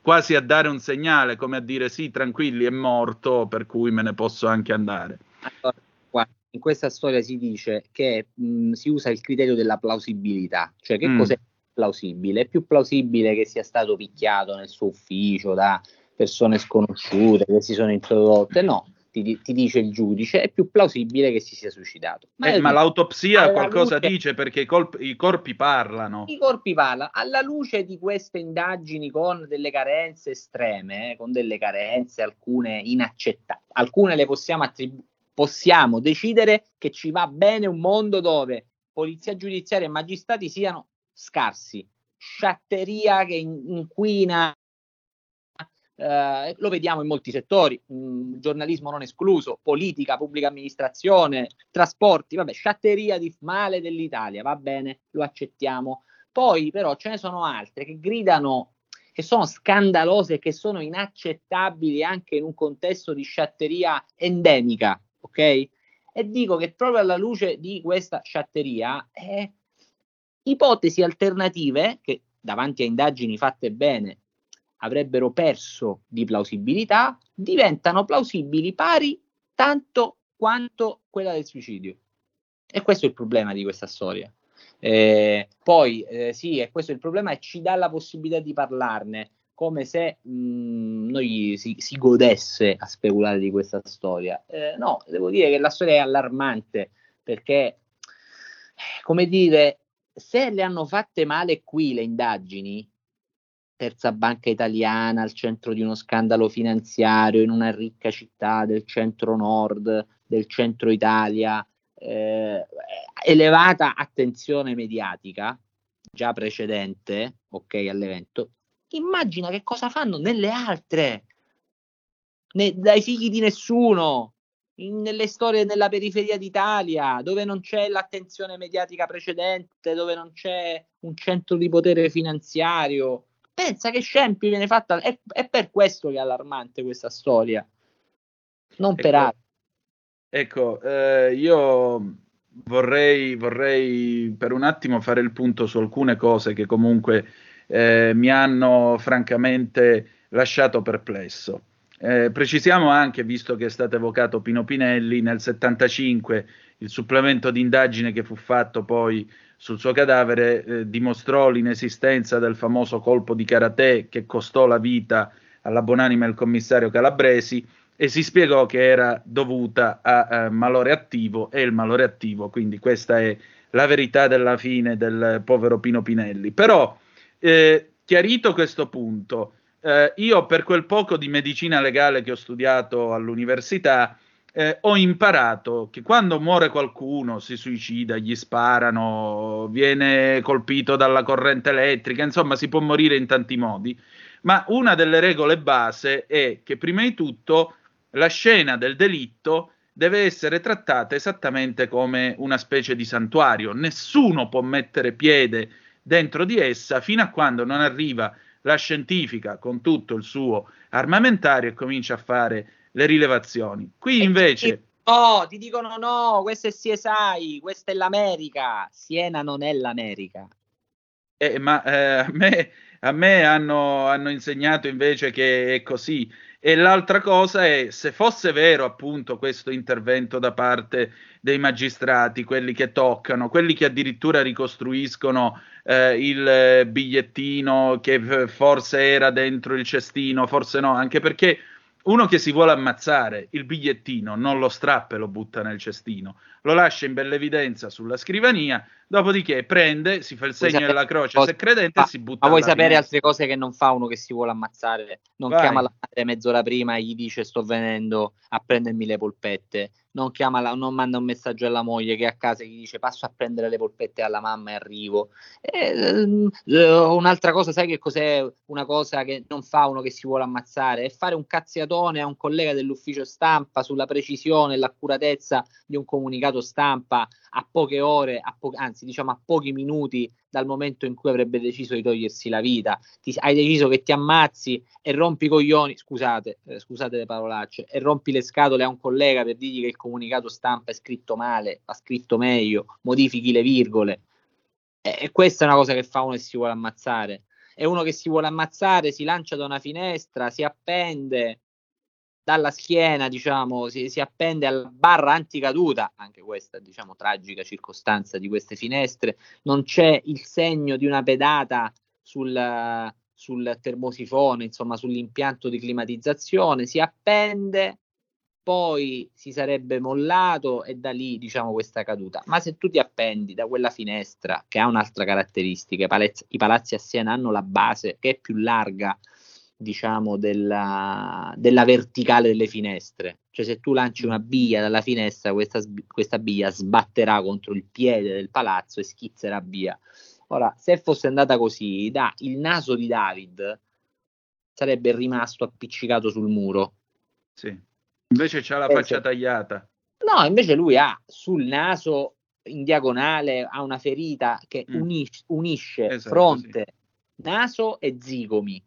quasi a dare un segnale, come a dire sì, tranquilli, è morto, per cui me ne posso anche andare. Allora, guarda, in questa storia si dice che mh, si usa il criterio della plausibilità, cioè che Mm. cos'è plausibile? È più plausibile che sia stato picchiato nel suo ufficio da persone sconosciute che si sono introdotte? No, ti, ti dice il giudice, è più plausibile che si sia suicidato. Eh, io ma l'autopsia qualcosa luce- dice perché i, colp- i corpi parlano. I corpi parlano. Alla luce di queste indagini con delle carenze estreme, eh, con delle carenze, alcune inaccettabili, alcune le possiamo attribuire. Possiamo decidere che ci va bene un mondo dove polizia giudiziaria e magistrati siano scarsi, sciatteria che in- inquina, eh, lo vediamo in molti settori, mh, giornalismo non escluso, politica, pubblica amministrazione, trasporti, vabbè, sciatteria di male dell'Italia, va bene, lo accettiamo. Poi però ce ne sono altre che gridano, che sono scandalose, che sono inaccettabili anche in un contesto di sciatteria endemica, ok? E dico che proprio alla luce di questa sciatteria, eh, ipotesi alternative che davanti a indagini fatte bene avrebbero perso di plausibilità, diventano plausibili pari tanto quanto quella del suicidio. E questo è il problema di questa storia. Eh, poi, eh, sì, e questo è il problema, e ci dà la possibilità di parlarne come se mh, noi si, si godesse a speculare di questa storia. Eh, no, devo dire che la storia è allarmante perché, eh, come dire, se le hanno fatte male qui le indagini, terza banca italiana al centro di uno scandalo finanziario in una ricca città del centro nord, del centro Italia, eh, elevata attenzione mediatica già precedente, ok, all'evento. Immagina che cosa fanno nelle altre, ne- dai figli di nessuno, in- nelle storie nella periferia d'Italia, dove non c'è l'attenzione mediatica precedente, dove non c'è un centro di potere finanziario. Pensa che scempi viene fatta, è, è per questo che è allarmante questa storia, non per Ecco. altro. Ecco, eh, io vorrei, vorrei per un attimo fare il punto su alcune cose che comunque eh, mi hanno francamente lasciato perplesso. Eh, precisiamo anche, visto che è stato evocato Pino Pinelli, nel 75 il supplemento di indagine che fu fatto poi sul suo cadavere eh, dimostrò l'inesistenza del famoso colpo di karate che costò la vita alla buonanima del commissario Calabresi e si spiegò che era dovuta a eh, malore attivo e il malore attivo, quindi questa è la verità della fine del povero Pino Pinelli. Però, eh, chiarito questo punto, eh, io per quel poco di medicina legale che ho studiato all'università, eh, ho imparato che quando muore qualcuno, si suicida, gli sparano, viene colpito dalla corrente elettrica, insomma si può morire in tanti modi, ma una delle regole base è che prima di tutto la scena del delitto deve essere trattata esattamente come una specie di santuario. Nessuno può mettere piede dentro di essa fino a quando non arriva la scientifica con tutto il suo armamentario e comincia a fare le rilevazioni. Qui invece... No, ti dicono no, questo è CSI, questa è l'America. Siena non è l'America. Eh, ma eh, a me, a me hanno, hanno insegnato invece che è così. E l'altra cosa è, se fosse vero appunto questo intervento da parte dei magistrati, quelli che toccano, quelli che addirittura ricostruiscono eh, il eh, bigliettino che f- forse era dentro il cestino, forse no, anche perché uno che si vuole ammazzare il bigliettino non lo strappa e lo butta nel cestino, lo lascia in bella evidenza sulla scrivania, Dopodiché prende, si fa il segno della croce se credente e si butta Ma vuoi sapere finestra. altre cose che non fa uno che si vuole ammazzare? Non Vai. chiama la madre mezz'ora prima e gli dice sto venendo a prendermi le polpette. Non, chiama la- non manda un messaggio alla moglie che è a casa e gli dice passo a prendere le polpette alla mamma e arrivo. E, eh, un'altra cosa, sai che cos'è una cosa che non fa uno che si vuole ammazzare? È fare un cazziatone a un collega dell'ufficio stampa sulla precisione e l'accuratezza di un comunicato stampa a poche ore, a po- anzi diciamo a pochi minuti dal momento in cui avrebbe deciso di togliersi la vita. Ti- hai deciso che ti ammazzi e rompi i coglioni, scusate, eh, scusate le parolacce, e rompi le scatole a un collega per dirgli che il comunicato stampa è scritto male, va scritto meglio, modifichi le virgole. E, e questa è una cosa che fa uno che si vuole ammazzare. È uno che si vuole ammazzare, si lancia da una finestra, si appende dalla schiena, diciamo, si, si appende alla barra anticaduta, anche questa, diciamo, tragica circostanza di queste finestre, non c'è il segno di una pedata sul, sul termosifone, insomma, sull'impianto di climatizzazione, si appende, poi si sarebbe mollato e da lì, diciamo, questa caduta. Ma se tu ti appendi da quella finestra, che ha un'altra caratteristica, i palazzi, i palazzi a Siena hanno la base che è più larga diciamo della, della verticale delle finestre cioè se tu lanci una biglia dalla finestra questa, questa biglia sbatterà contro il piede del palazzo e schizzerà via ora se fosse andata così da, il naso di David sarebbe rimasto appiccicato sul muro Sì. Invece c'ha la faccia sì. tagliata. No, invece lui ha sul naso in diagonale ha una ferita che Mm. unis- unisce Esatto, fronte, naso e zigomi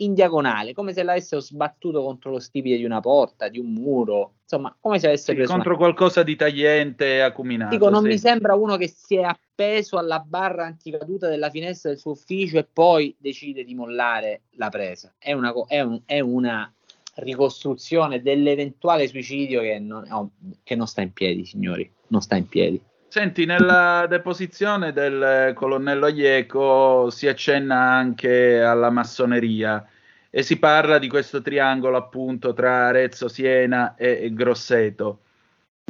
in diagonale, come se l'avessero sbattuto contro lo stipite di una porta, di un muro, insomma, come se avesse Sì, preso contro una... qualcosa di tagliente e acuminato. Dico, non sì. mi sembra uno che si è appeso alla barra anticaduta della finestra del suo ufficio e poi decide di mollare la presa. È una, è un- è una ricostruzione dell'eventuale suicidio che non, no, che non sta in piedi, signori, non sta in piedi. Senti, nella deposizione del colonnello Aieco si accenna anche alla massoneria e si parla di questo triangolo appunto tra Arezzo, Siena e, Grosseto.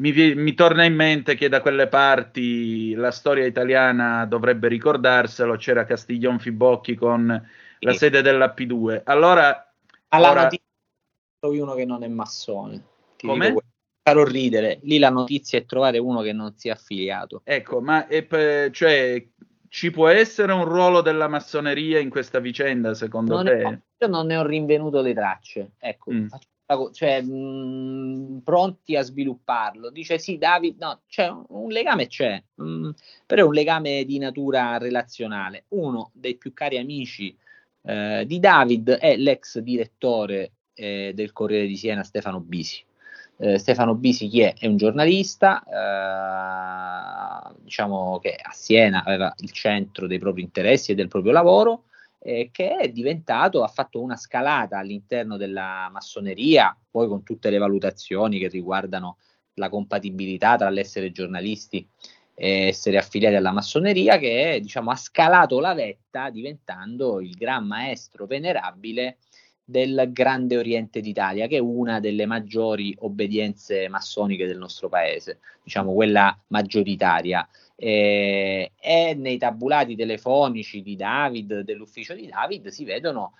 Mi, mi torna in mente che da quelle parti la storia italiana dovrebbe ricordarselo, c'era Castiglion Fibocchi con la sede della P2. Allora, Alla ora- trovi uno che non è massone. Come? Farò ridere. Lì la notizia è trovare uno che non sia affiliato. ecco, ma per- cioè, ci può essere un ruolo della massoneria in questa vicenda, secondo Non te? ne- io non ne ho rinvenuto le tracce. Ecco, Mm. faccio cioè, mh, pronti a svilupparlo. Dice sì, David, no, c'è un, un legame c'è, mh, però è un legame di natura relazionale. Uno dei più cari amici eh, di David è l'ex direttore eh, del Corriere di Siena, Stefano Bisi. Eh, Stefano Bisi chi è? È un giornalista, eh, diciamo che a Siena aveva il centro dei propri interessi e del proprio lavoro, eh, che è diventato, ha fatto una scalata all'interno della massoneria, poi con tutte le valutazioni che riguardano la compatibilità tra l'essere giornalisti e essere affiliati alla massoneria, che diciamo, ha scalato la vetta diventando il gran maestro venerabile del Grande Oriente d'Italia, che è una delle maggiori obbedienze massoniche del nostro paese, diciamo quella maggioritaria. Eh, e nei tabulati telefonici di David, dell'ufficio di David, si vedono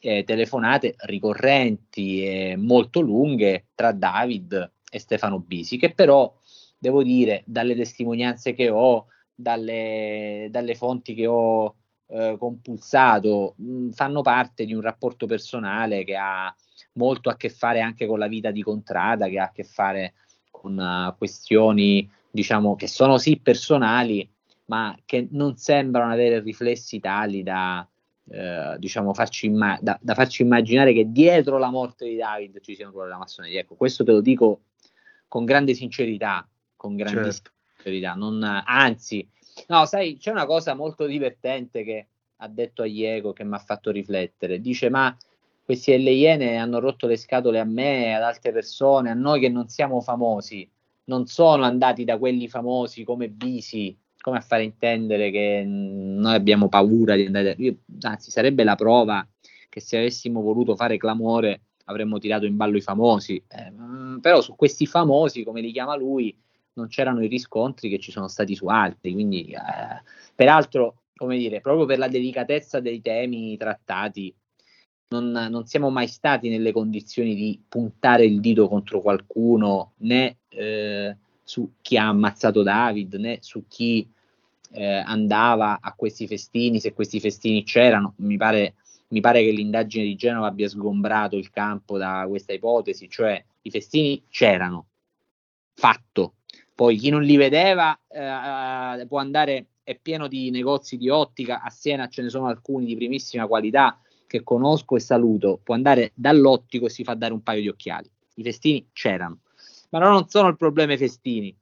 eh, telefonate ricorrenti e molto lunghe tra David e Stefano Bisi, che però devo dire, dalle testimonianze che ho, dalle, dalle fonti che ho eh, compulsato, mh, fanno parte di un rapporto personale che ha molto a che fare anche con la vita di contrada, che ha a che fare con uh, questioni, diciamo, che sono sì personali, ma che non sembrano avere riflessi tali da, eh, diciamo, farci, imma- da, da farci immaginare che dietro la morte di David ci sia un ruolo della massoneria. Ecco, questo te lo dico con grande sincerità, con grandissima Certo. sincerità, non, anzi, no, sai, c'è una cosa molto divertente che ha detto a Diego che mi ha fatto riflettere. Dice: Ma questi Le hanno rotto le scatole a me, ad altre persone, a noi che non siamo famosi. Non sono andati da quelli famosi come Bisi, come a fare intendere che noi abbiamo paura di andare. Io- anzi, sarebbe la prova che se avessimo voluto fare clamore avremmo tirato in ballo i famosi. Eh, mm, però su questi famosi, come li chiama lui, non c'erano i riscontri che ci sono stati su altri. Quindi, eh, peraltro, come dire, proprio per la delicatezza dei temi trattati, non, non, siamo mai stati nelle condizioni di puntare il dito contro qualcuno, né eh, su chi ha ammazzato David, né su chi eh, andava a questi festini, se questi festini c'erano. Mi pare, mi pare che l'indagine di Genova abbia sgombrato il campo da questa ipotesi, cioè i festini c'erano, fatto. Poi chi non li vedeva eh, può andare, è pieno di negozi di ottica, a Siena ce ne sono alcuni di primissima qualità che conosco e saluto, può andare dall'ottico e si fa dare un paio di occhiali. I festini c'erano, ma non sono il problema i festini.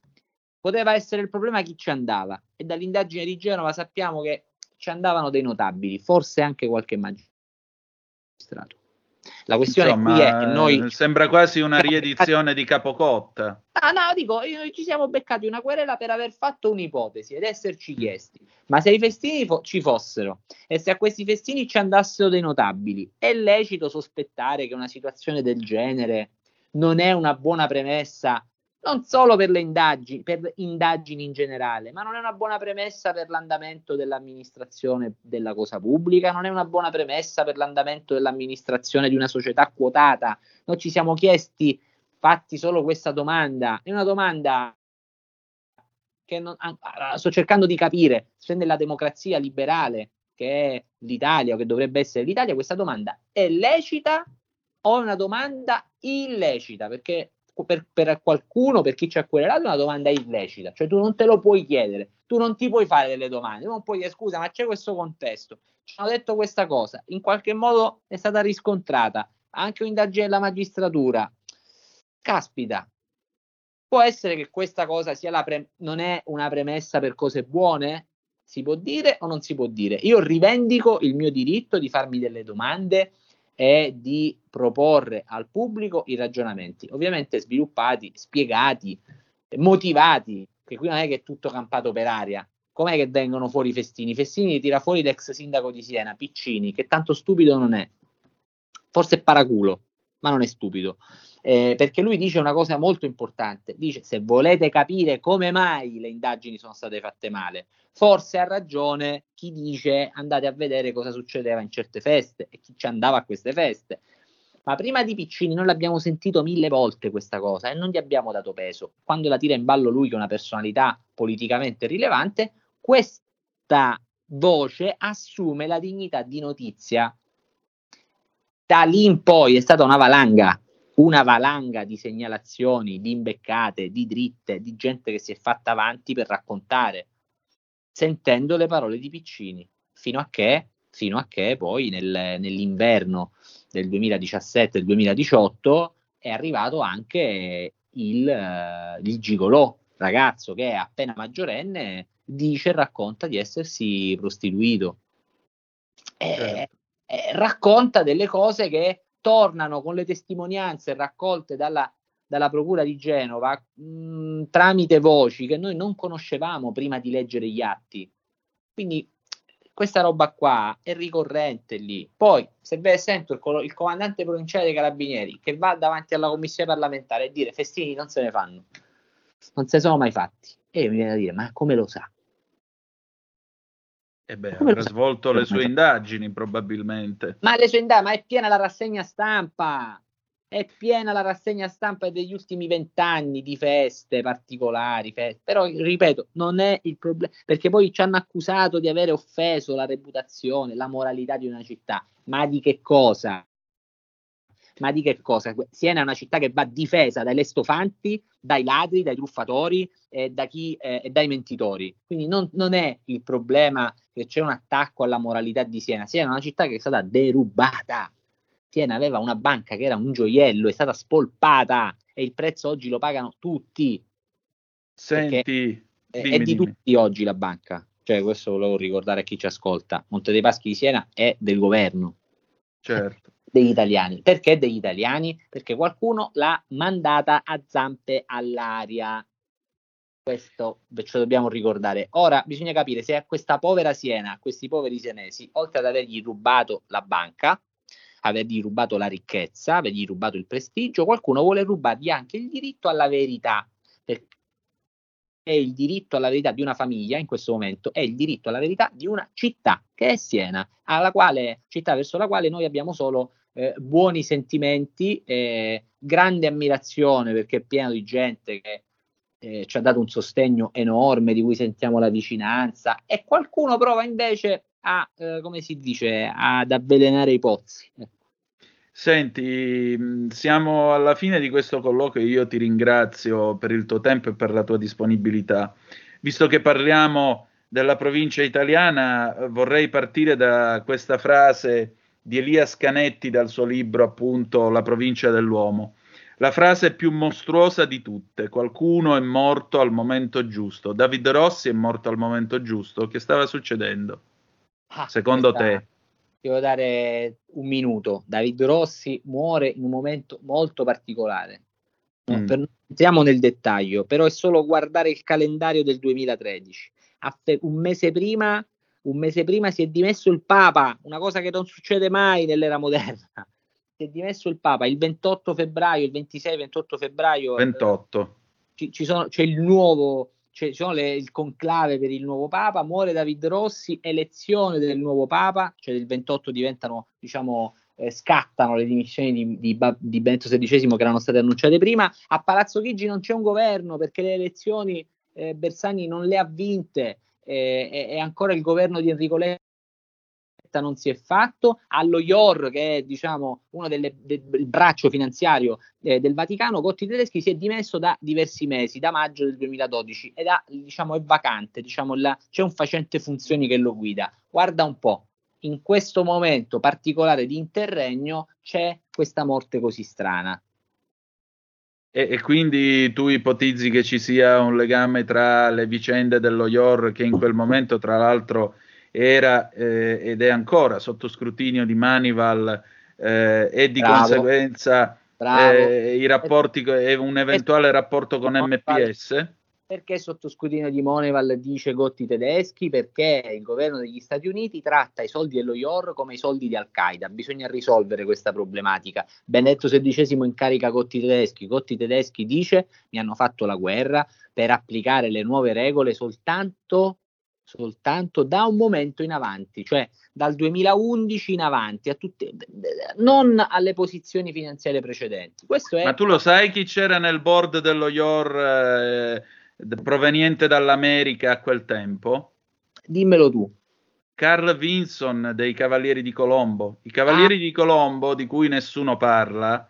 Poteva essere il problema chi ci andava e dall'indagine di Genova sappiamo che ci andavano dei notabili, forse anche qualche magistrato. La questione Insomma, qui è che noi... Sembra quasi una riedizione di Capocotta. Ah, no, dico, noi ci siamo beccati una querela per aver fatto un'ipotesi ed esserci chiesti, ma se i festini fo- ci fossero e se a questi festini ci andassero dei notabili, è lecito sospettare che una situazione del genere non è una buona premessa non solo per le indagini, per indagini in generale, ma non è una buona premessa per l'andamento dell'amministrazione della cosa pubblica, non è una buona premessa per l'andamento dell'amministrazione di una società quotata. Noi ci siamo chiesti, fatti solo questa domanda, è una domanda che non, ah, sto cercando di capire, se nella democrazia liberale che è l'Italia o che dovrebbe essere l'Italia, questa domanda è lecita o è una domanda illecita? Perché per, per, qualcuno, per chi ci ha querelato, una domanda illecita, cioè tu non te lo puoi chiedere, tu non ti puoi fare delle domande, non puoi dire scusa, ma c'è questo contesto, ci hanno detto questa cosa, in qualche modo è stata riscontrata, anche un'indagine della magistratura. Caspita, può essere che questa cosa sia la pre- non è una premessa per cose buone? Si può dire o non si può dire? Io rivendico il mio diritto di farmi delle domande è di proporre al pubblico i ragionamenti, ovviamente sviluppati, spiegati, motivati, che qui non è che è tutto campato per aria. Com'è che vengono fuori i festini? Festini li tira fuori l'ex sindaco di Siena, Piccini, che tanto stupido non è. Forse è paraculo, ma non è stupido. Eh, perché lui dice una cosa molto importante, dice se volete capire come mai le indagini sono state fatte male, forse ha ragione chi dice andate a vedere cosa succedeva in certe feste e chi ci andava a queste feste. Ma prima di Piccini noi l'abbiamo sentito mille volte questa cosa e non gli abbiamo dato peso. Quando la tira in ballo lui che è una personalità politicamente rilevante, questa voce assume la dignità di notizia. Da lì in poi è stata una valanga una valanga di segnalazioni, di imbeccate, di dritte, di gente che si è fatta avanti per raccontare, sentendo le parole di Piccini, fino a che, fino a che poi nel, nell'inverno del 2017-2018 è arrivato anche il, uh, il gigolò, ragazzo che è appena maggiorenne, dice e racconta di essersi prostituito. E, certo. e racconta delle cose che tornano con le testimonianze raccolte dalla, dalla Procura di Genova mh, tramite voci che noi non conoscevamo prima di leggere gli atti. Quindi questa roba qua è ricorrente lì. Poi, se ve sento il, il, comandante provinciale dei carabinieri che va davanti alla commissione parlamentare e dire festini non se ne fanno, non se ne sono mai fatti, e mi viene da dire, ma come lo sa? E eh beh, avrà svolto le sue indagini probabilmente. Ma le sue indagini, ma è piena la rassegna stampa. È piena la rassegna stampa degli ultimi vent'anni di feste particolari. Feste. Però, ripeto, non è il problema. Perché poi ci hanno accusato di avere offeso la reputazione, la moralità di una città. Ma di che cosa? Ma di che cosa? Siena è una città che va difesa dai lestofanti, dai ladri, dai truffatori e, da chi, eh, e dai mentitori. Quindi non, non, è il problema che c'è un attacco alla moralità di Siena. Siena è una città che è stata derubata. Siena aveva una banca che era un gioiello, è stata spolpata e il prezzo oggi lo pagano tutti. Senti, è, è di tutti oggi la banca. Cioè, questo volevo ricordare a chi ci ascolta. Monte dei Paschi di Siena è del governo. Certo degli italiani. Perché degli italiani? Perché qualcuno l'ha mandata a zampe all'aria. Questo ce lo dobbiamo ricordare. Ora bisogna capire se a questa povera Siena, a questi poveri sienesi, oltre ad avergli rubato la banca, avergli rubato la ricchezza, avergli rubato il prestigio, qualcuno vuole rubargli anche il diritto alla verità. il diritto alla verità di una famiglia in questo momento, è il diritto alla verità di una città, che è Siena, alla quale, città verso la quale noi abbiamo solo eh, buoni sentimenti, eh, grande ammirazione perché è pieno di gente che eh, ci ha dato un sostegno enorme, di cui sentiamo la vicinanza, e qualcuno prova invece a, eh, come si dice, ad avvelenare i pozzi. Ecco. Senti, mh, siamo alla fine di questo colloquio io ti ringrazio per il tuo tempo e per la tua disponibilità. Visto che parliamo della provincia italiana, vorrei partire da questa frase di Elias Canetti dal suo libro appunto La provincia dell'uomo. La frase più mostruosa di tutte, qualcuno è morto al momento giusto. David Rossi è morto al momento giusto. Che stava succedendo? Ah, Secondo questa- te? Devo dare un minuto. David Rossi muore in un momento molto particolare. Mm. per- non entriamo nel dettaglio, però è solo guardare il calendario del 2013. A fe- un mese prima, un mese prima si è dimesso il Papa, una cosa che non succede mai nell'era moderna. Si è dimesso il Papa il 28 febbraio, il 26-28 febbraio. eh, 28. ci, ci sono, c'è il nuovo, c'è, ci sono le- il conclave per il nuovo Papa, muore David Rossi, elezione del nuovo Papa, cioè il 28 diventano, diciamo, eh, scattano le dimissioni di, di, di Benedetto XVI che erano state annunciate prima. A Palazzo Chigi non c'è un governo perché le elezioni eh, Bersani non le ha vinte, eh, e ancora il governo di Enrico Letta non si è fatto, allo IOR che è diciamo uno delle, del del braccio finanziario eh, del Vaticano, Gotti Tedeschi si è dimesso da diversi mesi, da maggio del 2012 ed ha, diciamo, è vacante, diciamo, la- c'è un facente funzioni che lo guida. Guarda un po', in questo momento particolare di interregno c'è questa morte così strana. E, e quindi tu ipotizzi che ci sia un legame tra le vicende dello IOR che in quel momento, tra l'altro, era eh, ed è ancora sotto scrutinio di Manival eh, e di Bravo. conseguenza eh, i rapporti e un eventuale rapporto con MPS? Perché sotto scrutinio di Moneval dice Gotti tedeschi? Perché il governo degli Stati Uniti tratta i soldi dello IOR come i soldi di Al-Qaeda. Bisogna risolvere questa problematica. Benedetto XVI incarica Gotti tedeschi. Gotti tedeschi dice mi hanno fatto la guerra per applicare le nuove regole soltanto, soltanto da un momento in avanti, cioè dal 2011 in avanti, a tutte, non alle posizioni finanziarie precedenti. È Ma tu lo sai chi c'era nel board dello IOR eh, proveniente dall'America a quel tempo? Dimmelo tu. Carl Vinson dei Cavalieri di Colombo. I Cavalieri di Colombo di cui nessuno parla,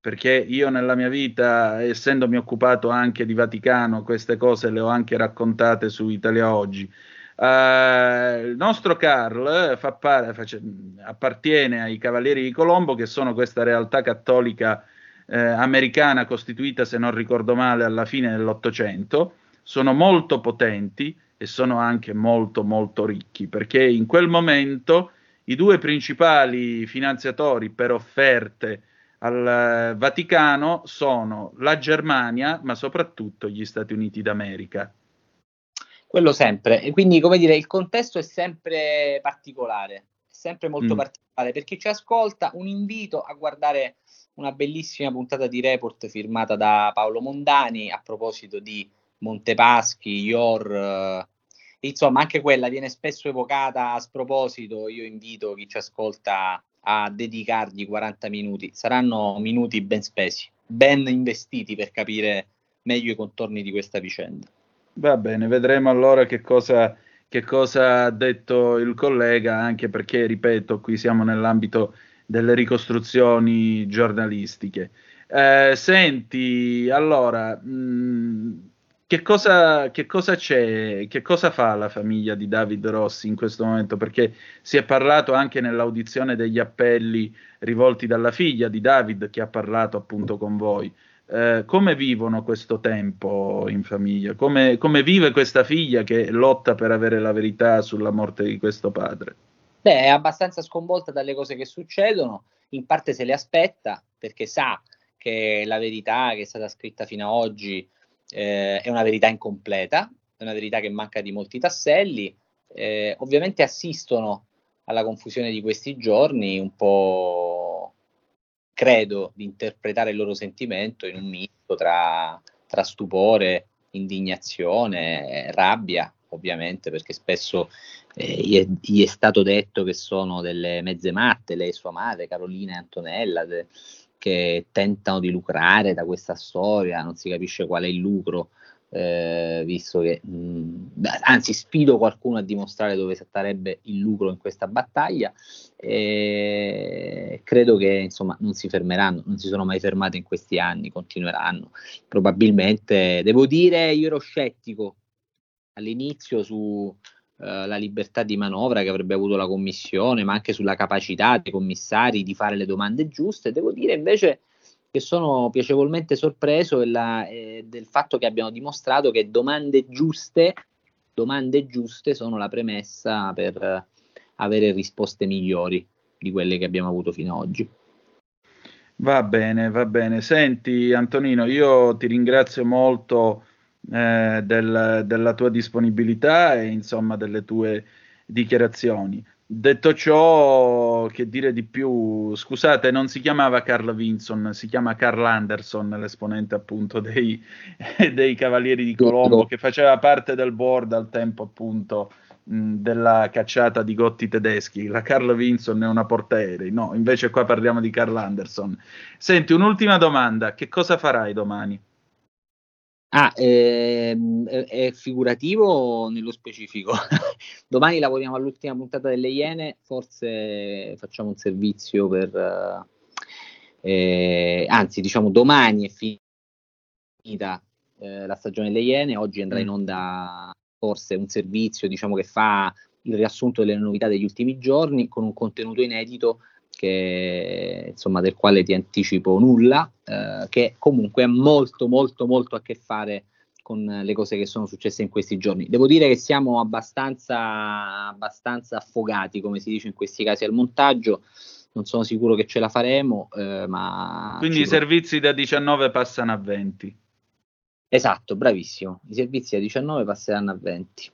perché io nella mia vita, essendomi occupato anche di Vaticano, queste cose le ho anche raccontate su Italia Oggi. Eh, il nostro Carl fa par- face- appartiene ai Cavalieri di Colombo, che sono questa realtà cattolica eh, americana costituita, se non ricordo male, alla fine dell'Ottocento. Sono molto potenti e sono anche molto molto ricchi, perché in quel momento i due principali finanziatori per offerte al eh, Vaticano sono la Germania, ma soprattutto gli Stati Uniti d'America. Quello sempre, e quindi come dire, il contesto è sempre particolare, sempre molto Mm. particolare. Per chi ci ascolta, un invito a guardare una bellissima puntata di report firmata da Paolo Mondani a proposito di Montepaschi, IOR, eh, insomma anche quella viene spesso evocata a sproposito, io invito chi ci ascolta a dedicargli 40 minuti, saranno minuti ben spesi, ben investiti per capire meglio i contorni di questa vicenda. Va bene, vedremo allora che cosa, che cosa ha detto il collega, anche perché, ripeto, qui siamo nell'ambito delle ricostruzioni giornalistiche. Eh, senti, allora, mh, che cosa, che cosa c'è, che cosa fa la famiglia di David Rossi in questo momento? Perché si è parlato anche nell'audizione degli appelli rivolti dalla figlia di David che ha parlato appunto con voi. Eh, come vivono questo tempo in famiglia? Come, come vive questa figlia che lotta per avere la verità sulla morte di questo padre? Beh, è abbastanza sconvolta dalle cose che succedono, in parte se le aspetta perché sa che la verità che è stata scritta fino ad oggi eh, è una verità incompleta, è una verità che manca di molti tasselli. Eh, ovviamente assistono alla confusione di questi giorni, un po' credo di interpretare il loro sentimento in un misto tra, tra stupore indignazione, rabbia, ovviamente, perché spesso eh, gli, è, gli, è, stato detto che sono delle mezze matte, lei e sua madre, Carolina e Antonella, de, che tentano di lucrare da questa storia, non si capisce qual è il lucro. Eh, visto che mh, anzi sfido qualcuno a dimostrare dove starebbe il lucro in questa battaglia e credo che insomma non si fermeranno non si sono mai fermate in questi anni continueranno probabilmente devo dire io ero scettico all'inizio sulla eh, libertà di manovra che avrebbe avuto la commissione, ma anche sulla capacità dei commissari di fare le domande giuste. Devo dire invece che sono piacevolmente sorpreso della, eh, del fatto che abbiano dimostrato che domande giuste, domande giuste sono la premessa per eh, avere risposte migliori di quelle che abbiamo avuto fino ad oggi. Va bene, va bene. Senti Antonino, io ti ringrazio molto eh, del, della tua disponibilità e insomma delle tue dichiarazioni. Detto ciò, che dire di più? Scusate, non si chiamava Carl Vinson, si chiama Carl Anderson, l'esponente appunto dei, dei Cavalieri di Colombo, che faceva parte del board al tempo appunto mh, della cacciata di Gotti tedeschi. La Carl Vinson è una portaerei, no, invece qua parliamo di Carl Anderson. Senti, un'ultima domanda, che cosa farai domani? Ah, ehm, è, è figurativo nello specifico. Domani lavoriamo all'ultima puntata delle Iene, forse facciamo un servizio per... Eh, anzi, diciamo domani è finita eh, la stagione delle Iene, oggi andrà in mm. onda forse un servizio diciamo, che fa il riassunto delle novità degli ultimi giorni con un contenuto inedito che, insomma, del quale ti anticipo nulla, eh, che comunque ha molto, molto, molto a che fare con le cose che sono successe in questi giorni. Devo dire che siamo abbastanza, abbastanza affogati, come si dice in questi casi, al montaggio. Non sono sicuro che ce la faremo, eh, ma... Quindi i servizi da 19 passano a 20. Esatto, bravissimo. I servizi da 19 passeranno a 20.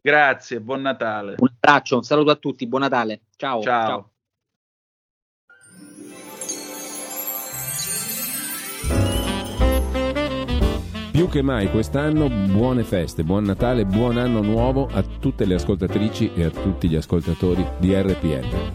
Grazie, buon Natale. Un abbraccio, un saluto a tutti, buon Natale. Ciao. Ciao. ciao. Più che mai quest'anno buone feste, buon Natale, buon anno nuovo a tutte le ascoltatrici e a tutti gli ascoltatori di RPL.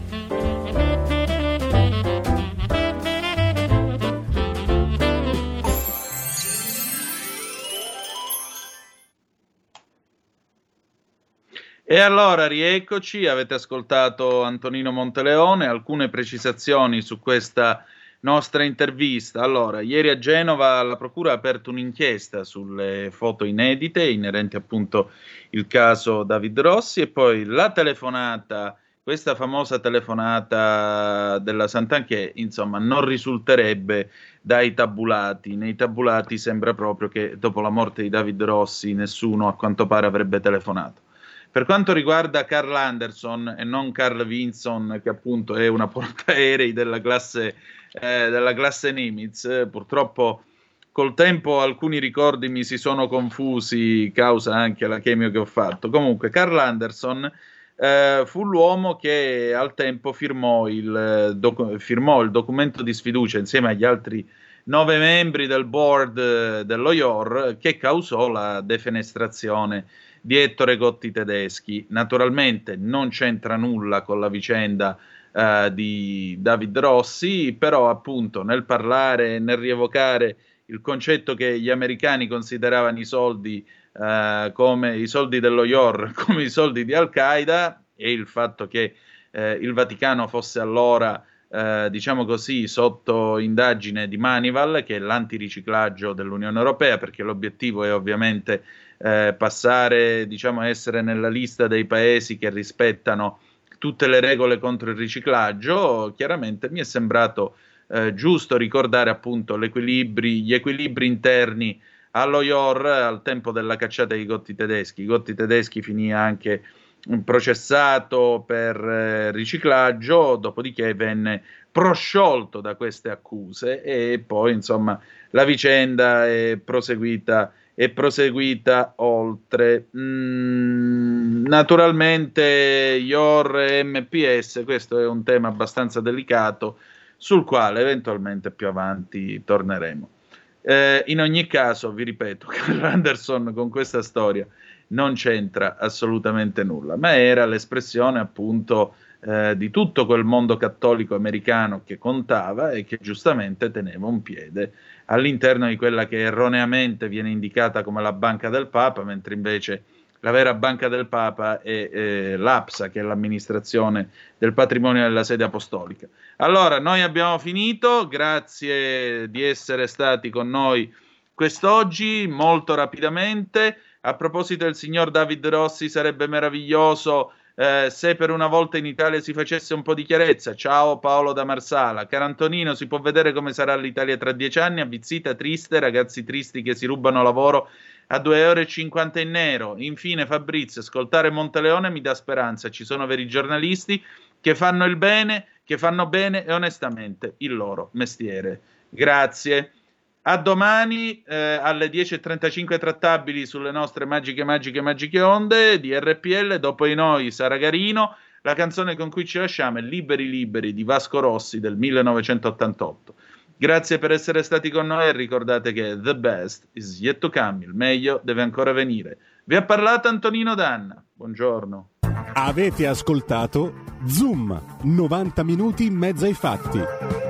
E allora rieccoci, avete ascoltato Antonino Monteleone, alcune precisazioni su questa nostra intervista. Allora, ieri a Genova la Procura ha aperto un'inchiesta sulle foto inedite inerenti appunto il caso David Rossi e poi la telefonata, questa famosa telefonata della Santan che insomma non risulterebbe dai tabulati. Nei tabulati sembra proprio che dopo la morte di David Rossi nessuno a quanto pare avrebbe telefonato. Per quanto riguarda Carl Anderson e non Carl Vinson, che appunto è una portaerei della classe eh, della classe Nimitz. Purtroppo col tempo alcuni ricordi mi si sono confusi, causa anche la chemio che ho fatto. Comunque, Carl Anderson eh, fu l'uomo che al tempo firmò il, eh, docu- firmò il, documento di sfiducia insieme agli altri nove membri del board eh, dello IOR che causò la defenestrazione di Ettore Gotti Tedeschi. Naturalmente non c'entra nulla con la vicenda uh, di David Rossi, però appunto nel parlare, nel rievocare il concetto che gli americani consideravano i soldi uh, come i soldi dello IOR, come i soldi di Al-Qaeda e il fatto che uh, il Vaticano fosse allora Uh, diciamo così, sotto indagine di Manival, che è l'antiriciclaggio dell'Unione Europea, perché l'obiettivo è ovviamente uh, passare, diciamo, essere nella lista dei paesi che rispettano tutte le regole contro il riciclaggio, chiaramente mi è sembrato eh, giusto ricordare appunto gli equilibri interni allo IOR al tempo della cacciata dei Gotti tedeschi. I Gotti tedeschi finì anche processato per eh, riciclaggio, dopodiché venne prosciolto da queste accuse e poi insomma la vicenda è proseguita e proseguita oltre. Mm, naturalmente IOR e MPS, questo è un tema abbastanza delicato sul quale eventualmente più avanti torneremo. Eh, in ogni caso, vi ripeto, Carl Anderson con questa storia non c'entra assolutamente nulla, ma era l'espressione appunto eh, di tutto quel mondo cattolico americano che contava e che giustamente teneva un piede all'interno di quella che erroneamente viene indicata come la banca del Papa, mentre invece la vera banca del Papa è eh, l'APSA, che è l'amministrazione del patrimonio della sede apostolica. Allora, noi abbiamo finito, grazie di essere stati con noi quest'oggi, molto rapidamente. A proposito del signor David Rossi, sarebbe meraviglioso eh, se per una volta in Italia si facesse un po' di chiarezza. Ciao Paolo da Marsala. Caro Antonino, si può vedere come sarà l'Italia tra dieci anni? Avvizzita triste, ragazzi tristi che si rubano lavoro a 2,50 euro in nero. Infine, Fabrizio, ascoltare Monteleone mi dà speranza. Ci sono veri giornalisti che fanno il bene, che fanno bene e onestamente il loro mestiere. Grazie. A domani eh, alle 10.35 trattabili sulle nostre magiche, magiche, magiche onde di RPL. Dopo di noi Sara Garino. La canzone con cui ci lasciamo è Liberi Liberi di Vasco Rossi del 1988. Grazie per essere stati con noi e ricordate che the best is yet to come, il meglio deve ancora venire. Vi ha parlato Antonino Danna. Buongiorno. Avete ascoltato Zoom, 90 minuti in mezzo ai fatti.